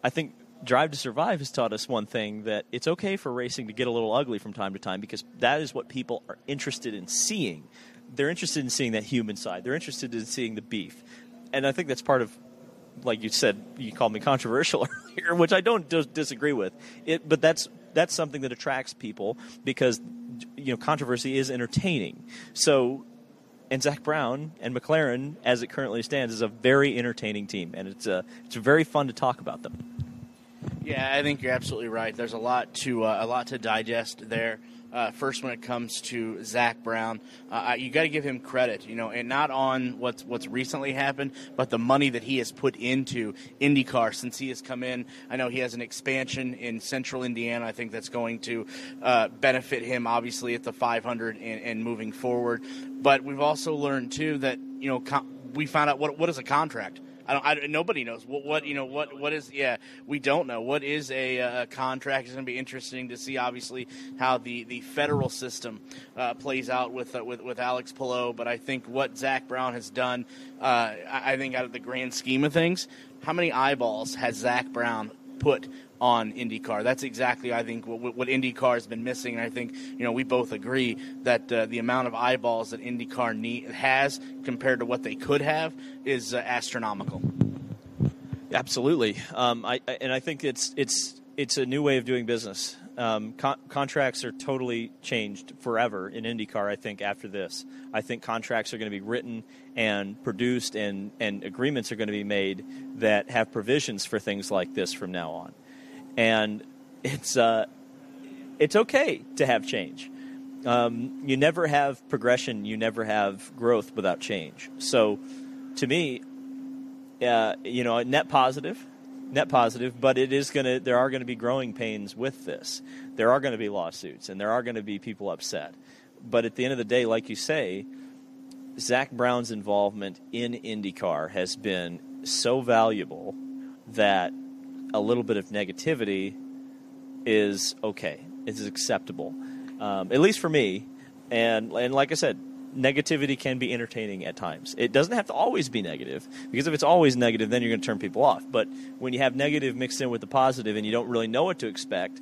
[SPEAKER 14] I think Drive to Survive has taught us one thing that it's okay for racing to get a little ugly from time to time because that is what people are interested in seeing. They're interested in seeing that human side. They're interested in seeing the beef. And I think that's part of like you said, you called me controversial [laughs] earlier, which I don't disagree with. It, but that's that's something that attracts people because you know controversy is entertaining. So, and Zak Brown and McLaren, as it currently stands, is a very entertaining team, and it's uh, it's very fun to talk about them.
[SPEAKER 12] Yeah, I think you're absolutely right. There's a lot to uh, a lot to digest there. Uh, first, when it comes to Zak Brown, uh, you got to give him credit, you know, and not on what's what's recently happened, but the money that he has put into IndyCar since he has come in. I know he has an expansion in Central Indiana. I think that's going to uh, benefit him, obviously, at the 500 and, and, moving forward. But we've also learned too that you know we found out what what is a contract I don't. I, nobody knows what, what you know. What what is? Yeah, we don't know what is a, a contract. It's going to be interesting to see, obviously, how the, the federal system uh, plays out with, uh, with with Alex Palou. But I think what Zak Brown has done, uh, I think, out of the grand scheme of things, how many eyeballs has Zak Brown put on IndyCar. That's exactly, I think, what, what IndyCar has been missing. And I think, you know, we both agree that uh, the amount of eyeballs that IndyCar need, has compared to what they could have is uh, astronomical.
[SPEAKER 14] Absolutely, um, I, and I think it's it's it's a new way of doing business. Um, con- contracts are totally changed forever in IndyCar. I think after this, I think contracts are going to be written and produced, and and agreements are going to be made that have provisions for things like this from now on and it's uh, it's okay to have change. Um, you never have progression, you never have growth without change. So, to me, uh, you know, net positive, net positive, but it is to. There are going to be growing pains with this. There are going to be lawsuits, and there are going to be people upset. But at the end of the day, like you say, Zak Brown's involvement in IndyCar has been so valuable that a little bit of negativity is okay. It is acceptable, um, at least for me. And and like I said, negativity can be entertaining at times. It doesn't have to always be negative because if it's always negative, then you're going to turn people off. But when you have negative mixed in with the positive and you don't really know what to expect,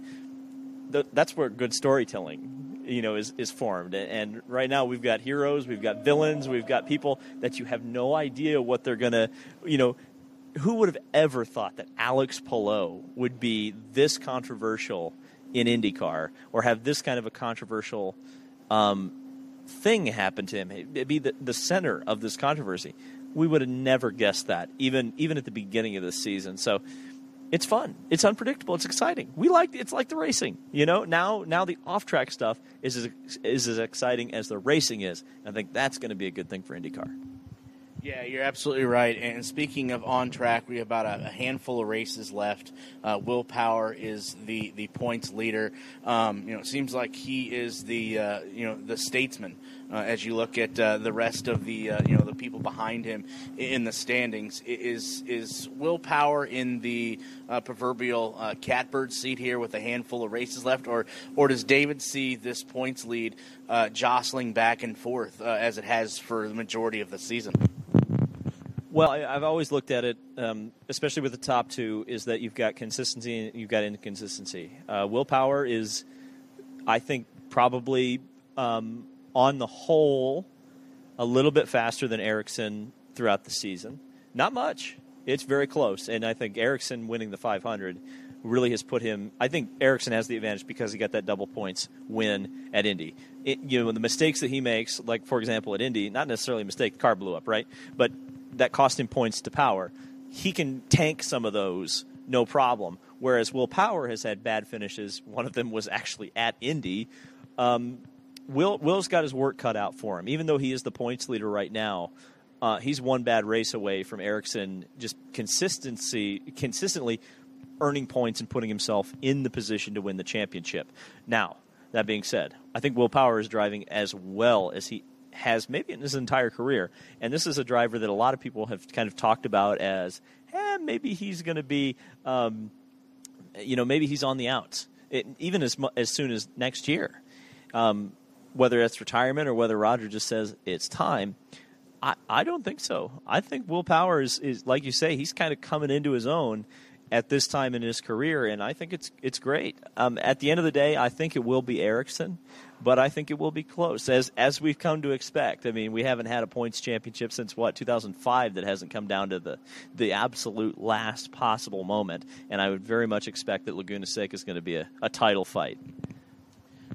[SPEAKER 14] th- that's where good storytelling you know is, is formed and right now we've got heroes we've got villains we've got people that you have no idea what they're gonna you know who would have ever thought that Alex Palou would be this controversial in IndyCar or have this kind of a controversial um, thing happen to him? It'd be the, the center of this controversy. We would have never guessed that, even even at the beginning of this season. So it's fun. It's unpredictable. It's exciting. We like it's like the racing. You know, now now the off track stuff is as, is as exciting as the racing is. I think that's going to be a good thing for IndyCar.
[SPEAKER 12] Yeah, you're absolutely right. And speaking of on track, we have about a, handful of races left. Uh, Will Power is the, the points leader. Um, you know, it seems like he is the uh, you know the statesman uh, as you look at uh, the rest of the uh, you know the people behind him in the standings. Is is Will Power in the uh, proverbial catbird seat here with a handful of races left, or or does David see this points lead jostling back and forth as it has for the majority of the season?
[SPEAKER 14] Well, I, have always looked at it, um, especially with the top two, is that you've got consistency and you've got inconsistency. Uh, Will Power is, I think, probably um, on the whole a little bit faster than Ericsson throughout the season. Not much. It's very close, and I think Ericsson winning the 500 really has put him. I think Ericsson has the advantage because he got that double points win at Indy. It, you know, the mistakes that he makes, like for example at Indy, not necessarily a mistake. The car blew up, right? But that cost him points to power. He can tank some of those, no problem. Whereas Will Power has had bad finishes. One of them was actually at Indy. Um, Will Will's got his work cut out for him. Even though he is the points leader right now, uh, he's one bad race away from Ericsson just consistency consistently earning points and putting himself in the position to win the championship. Now, that being said, I think Will Power is driving as well as he has maybe in his entire career. And this is a driver that a lot of people have kind of talked about as, eh, maybe he's going to be, um, you know, maybe he's on the outs, it, even as as soon as next year. Um, whether that's retirement or whether Roger just says it's time, I, I don't think so. I think Will Power is, is, like you say, he's kind of coming into his own at this time in his career, and I think it's it's great. Um, at the end of the day, I think it will be Ericsson but I think it will be close, as as we've come to expect. I mean, we haven't had a points championship since what 2005 that hasn't come down to the the absolute last possible moment, and I would very much expect that Laguna Seca is going to be a, a title fight.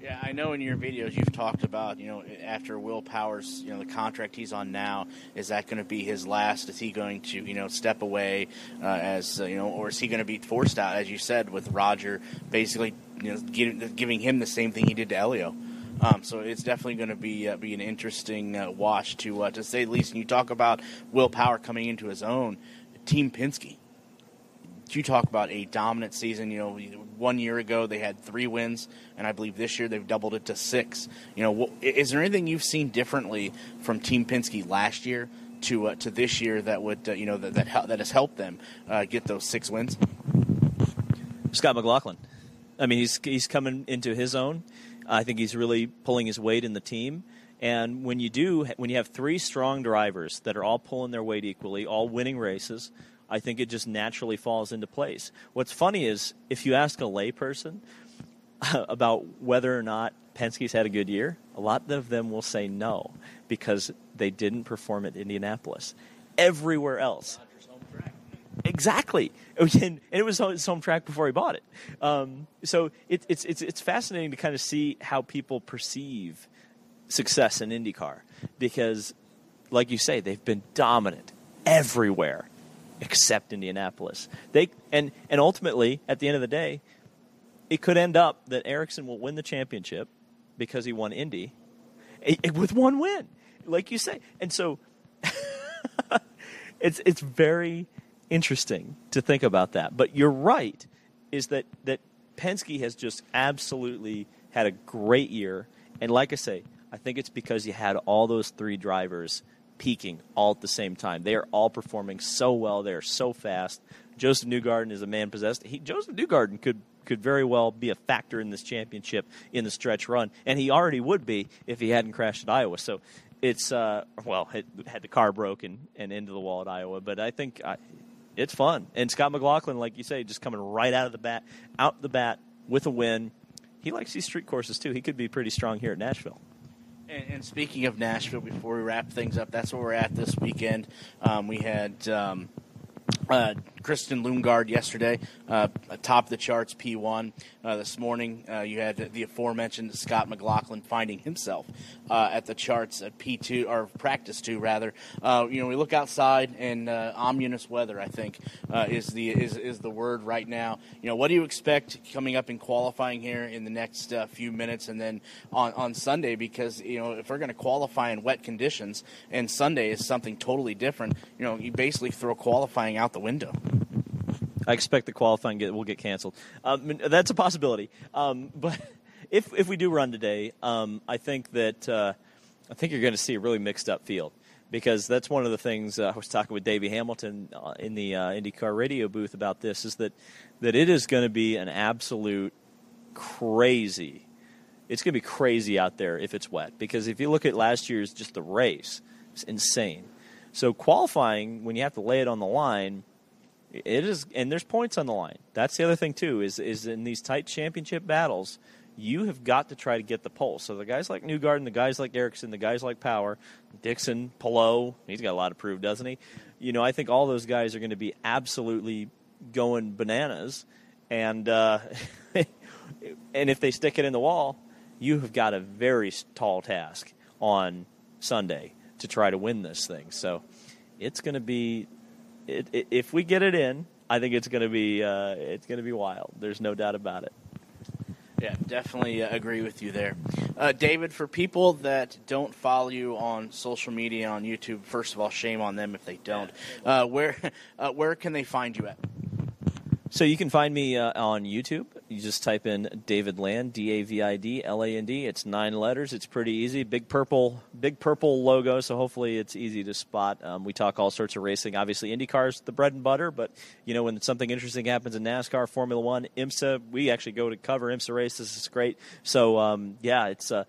[SPEAKER 12] Yeah, I know in your videos you've talked about, you know, after Will Powers, you know, the contract he's on now, is that going to be his last? Is he going to, you know, step away uh, as, uh, you know, or is he going to be forced out, as you said, with Roger basically, you know, giving him the same thing he did to Helio? Um, so it's definitely going to be uh, be an interesting uh, watch to uh, to say the least. And you talk about Will Power coming into his own. Team Penske. You talk about a dominant season. You know, one year ago they had three wins, and I believe this year they've doubled it to six. You know, is there anything you've seen differently from Team Penske last year to uh, to this year that would uh, you know that that, that has helped them uh, get those six wins?
[SPEAKER 14] Scott McLaughlin. I mean, he's he's coming into his own. I think he's really pulling his weight in the team. And when you do, when you have three strong drivers that are all pulling their weight equally, all winning races, I think it just naturally falls into place. What's funny is if you ask a layperson [laughs] about whether or not Penske's had a good year, a lot of them will say no because they didn't perform at Indianapolis. Everywhere else, Exactly, [laughs] and, it was his home track before he bought it. Um, so it, it's it's it's fascinating to kind of see how people perceive success in IndyCar because, like you say, they've been dominant everywhere except Indianapolis. They and and ultimately, at the end of the day, it could end up that Ericsson will win the championship because he won Indy eh, eh, with one win, like you say, and so [laughs] it's it's very interesting to think about that. But you're right, is that that Penske has just absolutely had a great year, and like I say, I think it's because you had all those three drivers peaking all at the same time. They are all performing so well. They are so fast. Josef Newgarden is a man possessed. He, Josef Newgarden could could very well be a factor in this championship in the stretch run, and he already would be if he hadn't crashed at Iowa. So it's uh, well, it had the car broken and into the wall at Iowa, but I think uh, it's fun. And Scott McLaughlin, like you say, just coming right out of the bat, out the bat with a win. He likes these street courses too. He could be pretty strong here at Nashville.
[SPEAKER 12] And, and speaking of Nashville, before we wrap things up, that's where we're at this weekend. Um, we had. Um, uh, Christian Lundgaard yesterday, uh, top the charts P1. Uh, this morning, uh, you had the aforementioned Scott McLaughlin finding himself uh, at the charts at P2 or practice two rather. Uh, you know, we look outside and ominous weather. I think is the is is the word right now. You know, what do you expect coming up in qualifying here in the next few minutes, and then on on Sunday? Because you know, if we're going to qualify in wet conditions, and Sunday is something totally different. You know, you basically throw qualifying out the window.
[SPEAKER 14] I expect the qualifying get, will get canceled. Um, that's a possibility. Um, [laughs] but if if we do run today, um, I think that uh, I think you're going to see a really mixed up field because that's one of the things uh, I was talking with Davey Hamilton uh, in the uh, IndyCar radio booth about this is that that it is going to be an absolute crazy. It's going to be crazy out there if it's wet because if you look at last year's just the race, it's insane. So qualifying when you have to lay it on the line it is, and there's points on the line. That's the other thing too. Is is in these tight championship battles, you have got to try to get the pole. So the guys like Newgarden, the guys like Ericsson, the guys like Power, Dixon, Palou, he's got a lot to prove, doesn't he? You know, I think all those guys are going to be absolutely going bananas, and uh, [laughs] and if they stick it in the wall, you have got a very tall task on Sunday to try to win this thing. So it's going to be it, it, if we get it in, I think it's going to be uh, it's going to be wild. There's no doubt about it.
[SPEAKER 12] Yeah, definitely uh, agree with you there, uh, David. For people that don't follow you on social media on YouTube, first of all, shame on them if they don't. Uh, where [laughs] uh, where can they find you at?
[SPEAKER 14] So you can find me uh, on YouTube. You just type in David Land, D A V I D L A N D. It's nine letters. It's pretty easy. Big purple, big purple logo. So hopefully it's easy to spot. Um, we talk all sorts of racing. Obviously, IndyCar's the bread and butter. But you know when something interesting happens in NASCAR, Formula One, IMSA, we actually go to cover IMSA races. It's great. So um, yeah, it's. Uh,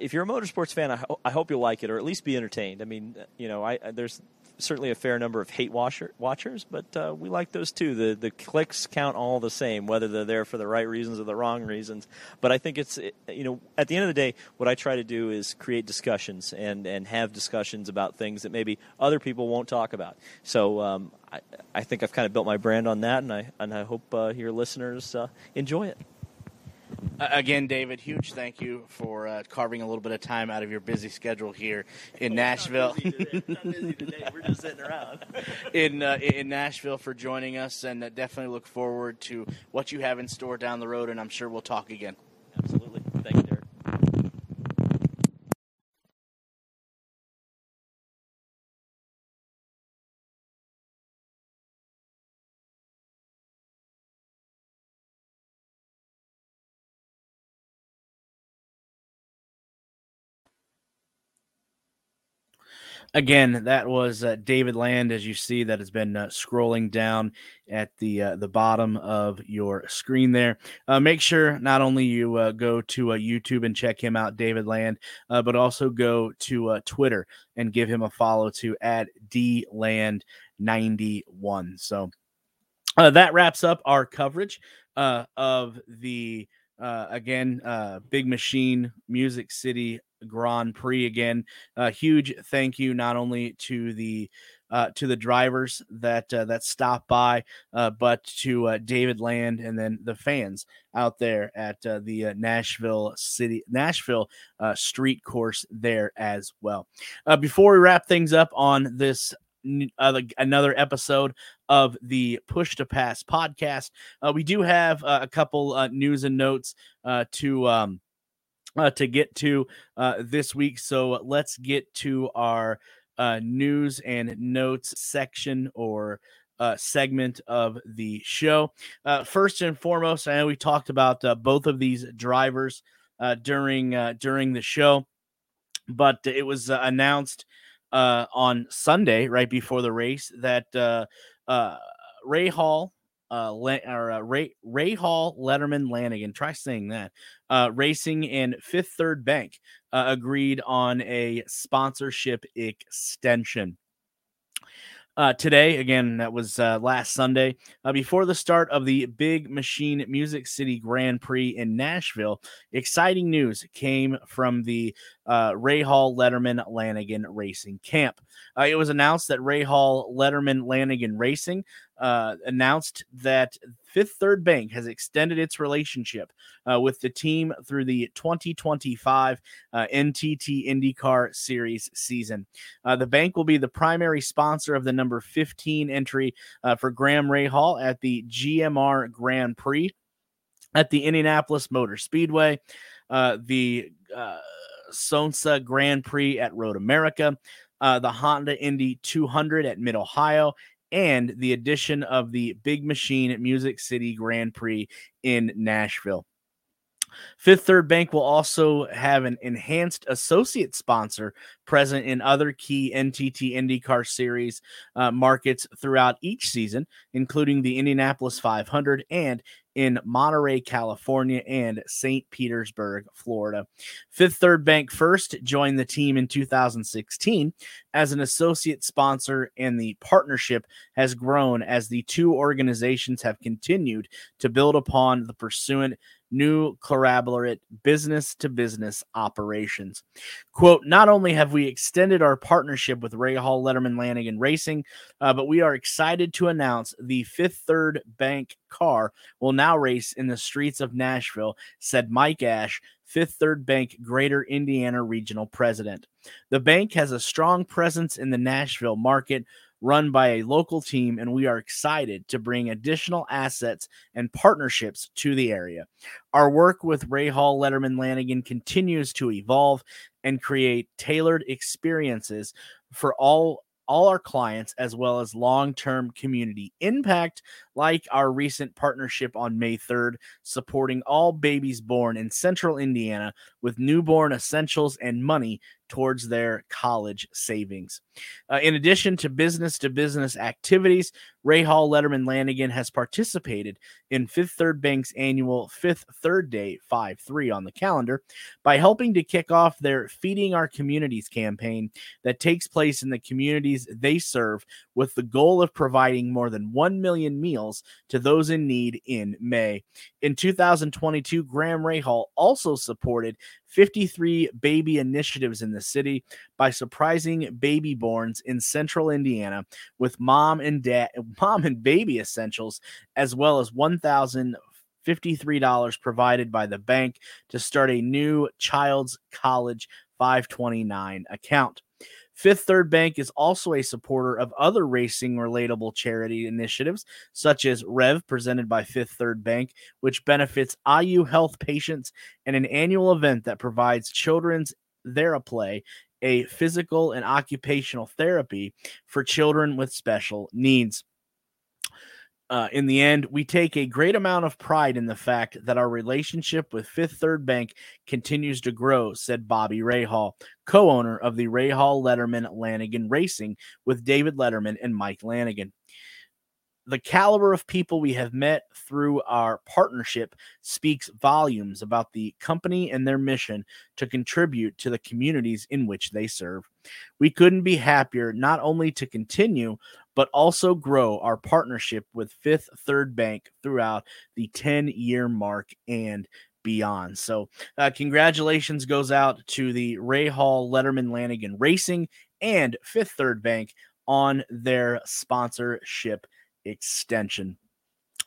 [SPEAKER 14] if you're a motorsports fan, I, ho- I, hope you'll like it, or at least be entertained. I mean, you know, I, there's certainly a fair number of hate watcher, watchers, but uh, we like those too. The the clicks count all the same, whether they're there for the right reasons or the wrong reasons. But I think it's you know at the end of the day, what I try to do is create discussions and and have discussions about things that maybe other people won't talk about. So um, I I think I've kind of built my brand on that, and I and I hope uh, your listeners uh, enjoy it.
[SPEAKER 12] Again, David, huge thank you for uh, carving a little bit of time out of your busy schedule here in Nashville.
[SPEAKER 14] Not busy today, we're just sitting around. [laughs]
[SPEAKER 12] in uh, in Nashville for joining us, and uh, definitely look forward to what you have in store down the road. And I'm sure we'll talk again.
[SPEAKER 14] Absolutely. Thank you, Derik.
[SPEAKER 6] Again, that was uh, David Land, as you see, that has been uh, scrolling down at the uh, the bottom of your screen there. Uh, make sure not only you uh, go to uh, YouTube and check him out, David Land, but also go to Twitter and give him a follow to at dland91. So that wraps up our coverage of the again Big Machine Music City Grand Prix again. A huge thank you not only to the uh, to the drivers that uh, that stopped by, uh, but to uh, David Land and then the fans out there at uh, the uh, Nashville City Nashville Street Course there as well. before we wrap things up on this another episode of the Push to Pass podcast. Uh, we do have uh, a couple uh, news and notes to um, uh, to get to uh, this week. So let's get to our uh, news and notes section or uh, segment of the show. Uh, first and foremost, I know we talked about uh, both of these drivers uh, during uh, during the show, but it was uh, announced uh, on Sunday, right before the race, that uh, uh, Rahal uh, or uh, Rahal Letterman Lanigan. Try saying that. Uh, Racing and Fifth Third Bank uh, agreed on a sponsorship extension. Uh, today, again, that was uh, last Sunday, uh, before the start of the Big Machine Music City Grand Prix in Nashville, exciting news came from the uh, Hall Letterman Lanigan Racing Camp. Uh, it was announced that Rahal Letterman Lanigan Racing uh, announced that Fifth Third Bank has extended its relationship uh, with the team through the 2025 uh, NTT IndyCar Series season. Uh, the bank will be the primary sponsor of the number 15 entry uh, for Graham Rahal at the GMR Grand Prix at the Indianapolis Motor Speedway, uh, the Sonsio Grand Prix at Road America. Uh, the Honda Indy 200 at Mid Ohio, and the addition of the Big Machine Music City Grand Prix in Nashville. Fifth Third Bank will also have an enhanced associate sponsor present in other key NTT IndyCar Series uh, markets throughout each season, including the Indianapolis 500 and in Monterey, California, and St. Petersburg, Florida. Fifth Third Bank first joined the team in 2016 as an associate sponsor, and the partnership has grown as the two organizations have continued to build upon the pursuant new collaborate business to business operations. Quote, not only have we extended our partnership with Rahal Letterman Lanigan Racing, uh, but we are excited to announce the Fifth Third Bank car will now race in the streets of Nashville, said Mike Ash, Fifth Third Bank Greater Indiana Regional President. The bank has a strong presence in the Nashville market run by a local team, and we are excited to bring additional assets and partnerships to the area. Our work with Rahal Letterman Lanigan continues to evolve and create tailored experiences for all all our clients as well as long-term community impact like our recent partnership on May 3rd supporting all babies born in central Indiana with newborn essentials and money towards their college savings. Uh, in addition to business to business activities, Rahal Letterman Lanigan has participated in Fifth Third Bank's annual Fifth Third Day 5 3 on the calendar by helping to kick off their Feeding Our Communities campaign that takes place in the communities they serve with the goal of providing more than 1 million meals to those in need in May. In 2022, Graham Rahal also supported 53 baby initiatives in the city by surprising baby borns in central Indiana with mom and dad, [laughs] mom and baby essentials, as well as 1,000 $53 provided by the bank to start a new child's college 529 account. Fifth Third Bank is also a supporter of other racing relatable charity initiatives, such as Rev, presented by Fifth Third Bank, which benefits IU health patients, and an annual event that provides children's Theraplay, a physical and occupational therapy for children with special needs. Uh, in the end, we take a great amount of pride in the fact that our relationship with Fifth Third Bank continues to grow, said Bobby Rahal, co owner of the Rahal Letterman Lanigan Racing with David Letterman and Mike Lanigan the caliber of people we have met through our partnership speaks volumes about the company and their mission to contribute to the communities in which they serve. We couldn't be happier not only to continue, but also grow our partnership with Fifth Third Bank throughout the 10 year mark and beyond. So, uh, congratulations goes out to the Rahal Letterman Lanigan Racing and Fifth Third Bank on their sponsorship extension.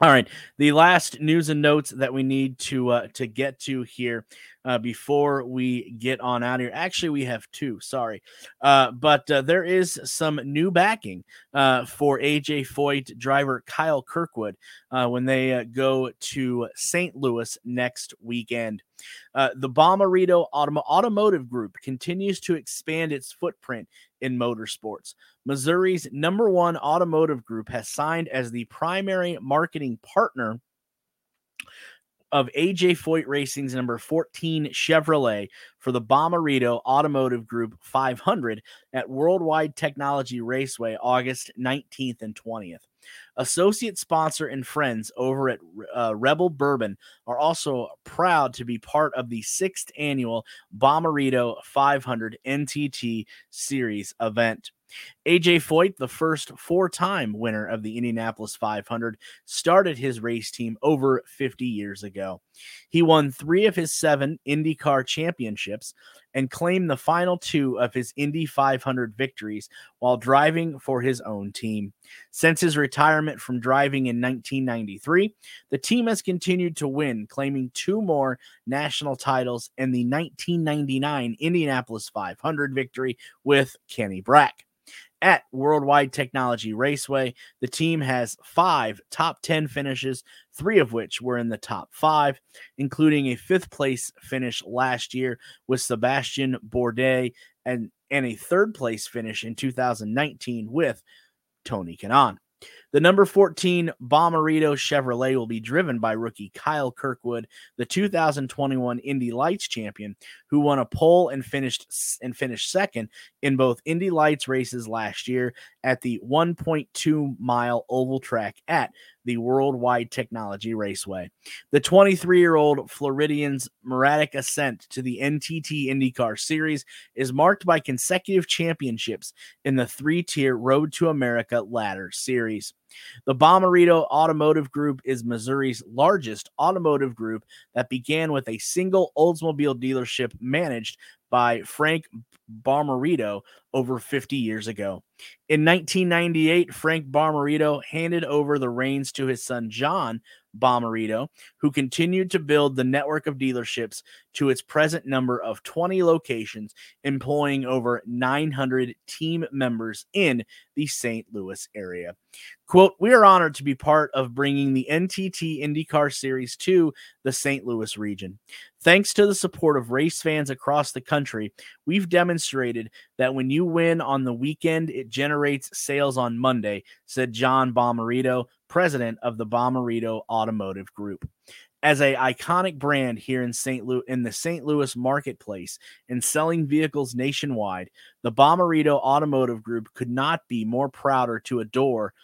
[SPEAKER 6] All right, the last news and notes that we need to uh, to get to here uh, before we get on out here. Actually, we have two. Sorry, uh, but uh, there is some new backing uh, for AJ Foyt driver Kyle Kirkwood uh, when they uh, go to St. Louis next weekend. the Bommarito Autom- Automotive Group continues to expand its footprint in motorsports. Missouri's number one automotive group has signed as the primary marketing partner of AJ Foyt Racing's number 14 Chevrolet for the Bommarito Automotive Group 500 at Worldwide Technology Raceway August 19th and 20th. Associate sponsor and friends over at uh, Rebel Bourbon are also proud to be part of the sixth annual Bommarito 500 NTT Series event. AJ Foyt, the first four time winner of the Indianapolis 500, started his race team over 50 years ago. He won three of his seven IndyCar championships and claimed the final two of his Indy 500 victories while driving for his own team. Since his retirement from driving in 1993, the team has continued to win, claiming two more national titles and the 1999 Indianapolis 500 victory with Kenny Brack at Worldwide Technology Raceway. The team has five top 10 finishes, three of which were in the top five, including a fifth place finish last year with Sebastian Bourdais and, and a third place finish in 2019 with Tony Kanaan. The number 14 Bommarito Chevrolet will be driven by rookie Kyle Kirkwood, the 2021 Indy Lights champion, who won a pole and finished and finished second in both Indy Lights races last year at the 1.2 mile oval track at the Worldwide Technology Raceway. The 23 year old Floridian's Muratic ascent to the NTT IndyCar Series is marked by consecutive championships in the three tier Road to America ladder series. The Bommarito Automotive Group is Missouri's largest automotive group that began with a single Oldsmobile dealership managed by Frank Bommarito over 50 years ago. In 1998, Frank Bommarito handed over the reins to his son John Bommarito, who continued to build the network of dealerships to its present number of 20 locations, employing over 900 team members in the St. Louis area. Quote, We are honored to be part of bringing the NTT IndyCar Series to the St. Louis region. Thanks to the support of race fans across the country, we've demonstrated that when you win on the weekend, it generates sales on Monday, said John Bommarito, president of the Bommarito Automotive Group. As a iconic brand here in St. Louis in the St. Louis marketplace and selling vehicles nationwide, the Bommarito Automotive Group could not be more prouder to adore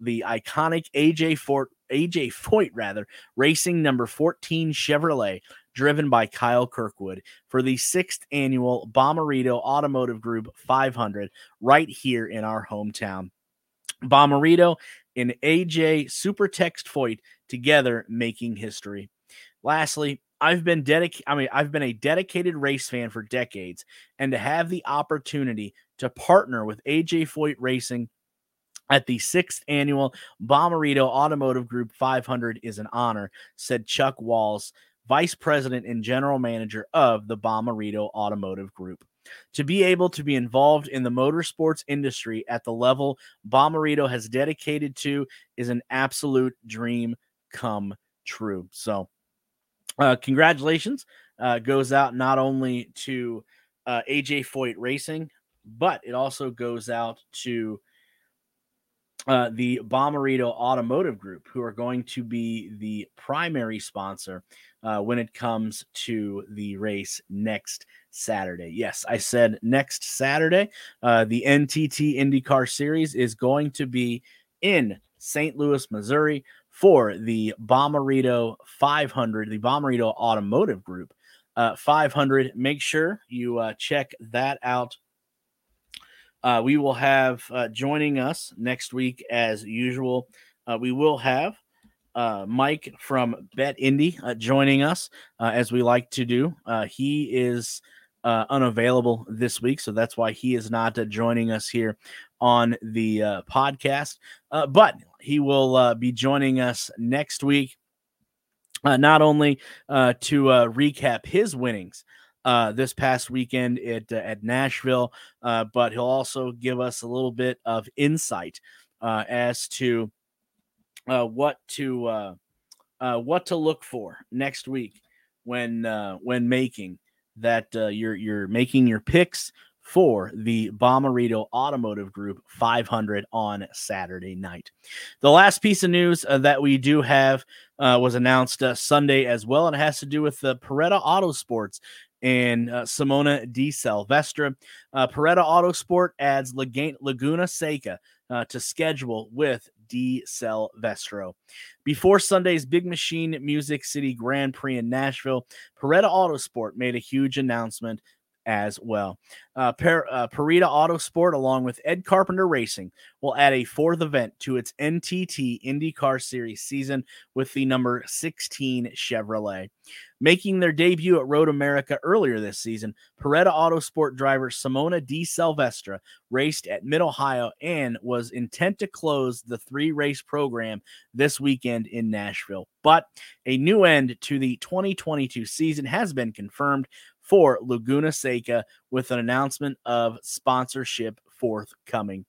[SPEAKER 6] the iconic AJ Fort AJ Foyt rather racing number 14 Chevrolet driven by Kyle Kirkwood for the sixth annual Bommarito Automotive Group 500 right here in our hometown. Bommarito and AJ Super Tex Foyt together making history. Lastly, I've been dedicated I mean I've been a dedicated race fan for decades and to have the opportunity to partner with AJ Foyt Racing at the sixth annual Bommarito Automotive Group 500 is an honor, said Chuck Walls, Vice President and General Manager of the Bommarito Automotive Group. To be able to be involved in the motorsports industry at the level Bommarito has dedicated to is an absolute dream come true. So, uh, congratulations uh, goes out not only to uh, AJ Foyt Racing, but it also goes out to uh, the Bommarito Automotive Group, who are going to be the primary sponsor uh, when it comes to the race next Saturday. Yes, I said next Saturday. Uh, the NTT IndyCar Series is going to be in St. Louis, Missouri for the Bommarito 500, the Bommarito Automotive Group uh, 500. Make sure you uh, check that out. Uh, we will have uh, joining us next week as usual. Uh, we will have uh, Mike from Bet Indy uh, joining us uh, as we like to do. Uh, he is uh, unavailable this week, so that's why he is not uh, joining us here on the uh, podcast. Uh, but he will uh, be joining us next week, uh, not only to recap his winnings this past weekend at at Nashville, but he'll also give us a little bit of insight as to what to what to look for next week when when making that uh, you're you're making your picks for the Bommarito Automotive Group 500 on Saturday night. The last piece of news uh, that we do have uh, was announced uh, Sunday as well, and it has to do with the Paretta Autosports and uh, Simona De Silvestro. Uh, Paretta Autosport adds Lag- Laguna Seca uh, to schedule with De Silvestro. Before Sunday's Big Machine Music City Grand Prix in Nashville, Paretta Autosport made a huge announcement as well. Uh, per, uh, Paretta Autosport, along with Ed Carpenter Racing, will add a fourth event to its NTT IndyCar Series season with the number 16 Chevrolet. Making their debut at Road America earlier this season, Paretta Autosport driver Simona De Silvestro raced at Mid Ohio and was intent to close the three race program this weekend in Nashville. But a new end to the 2022 season has been confirmed for Laguna Seca with an announcement of sponsorship forthcoming.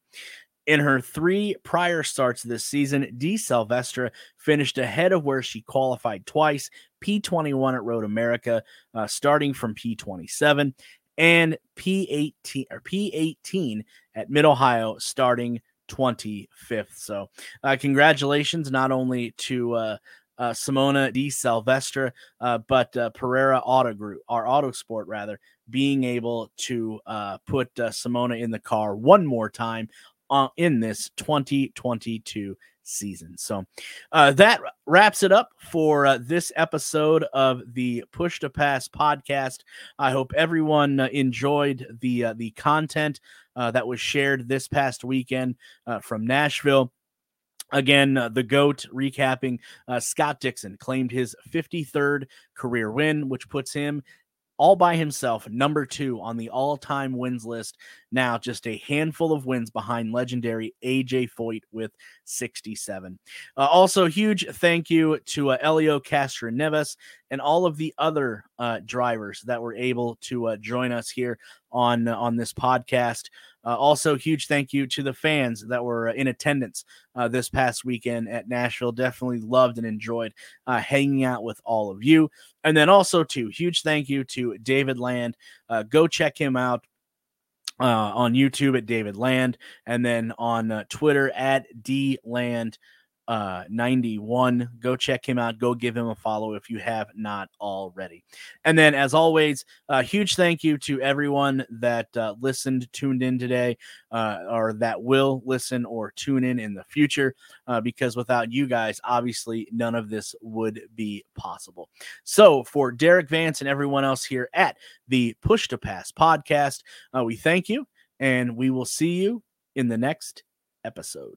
[SPEAKER 6] In her three prior starts this season, De Silvestro finished ahead of where she qualified twice P21 at Road America, uh, starting from P27, and P18 or P18 at Mid Ohio, starting 25th. So, uh, congratulations not only to uh, uh, Simona De Silvestro, uh, but uh, Paretta Auto Group, our Auto Sport rather, being able to uh, put uh, Simona in the car one more time uh, in this 2022 season. So that wraps it up for this episode of the Push to Pass podcast. I hope everyone enjoyed the the content that was shared this past weekend from Nashville. Again, uh, the GOAT recapping uh, Scott Dixon claimed his 53rd career win, which puts him all by himself, number two on the all time wins list. Now, just a handful of wins behind legendary AJ Foyt with 67. Uh, also, huge thank you to uh, Helio Castroneves and all of the other uh, drivers that were able to uh, join us here on, on this podcast. Uh, also, huge thank you to the fans that were in attendance uh, this past weekend at Nashville. Definitely loved and enjoyed uh, hanging out with all of you. And then also, too, huge thank you to David Land. Uh, go check him out. Uh, on YouTube at David Land, and then on uh, Twitter at D Land uh 91 go check him out. Go give him a follow if you have not already. And then as always a huge thank you to everyone that uh, listened tuned in today uh, or that will listen or tune in in the future uh, because without you guys obviously none of this would be possible. So for derik vance and everyone else here at the push to pass podcast uh, we thank you and we will see you in the next episode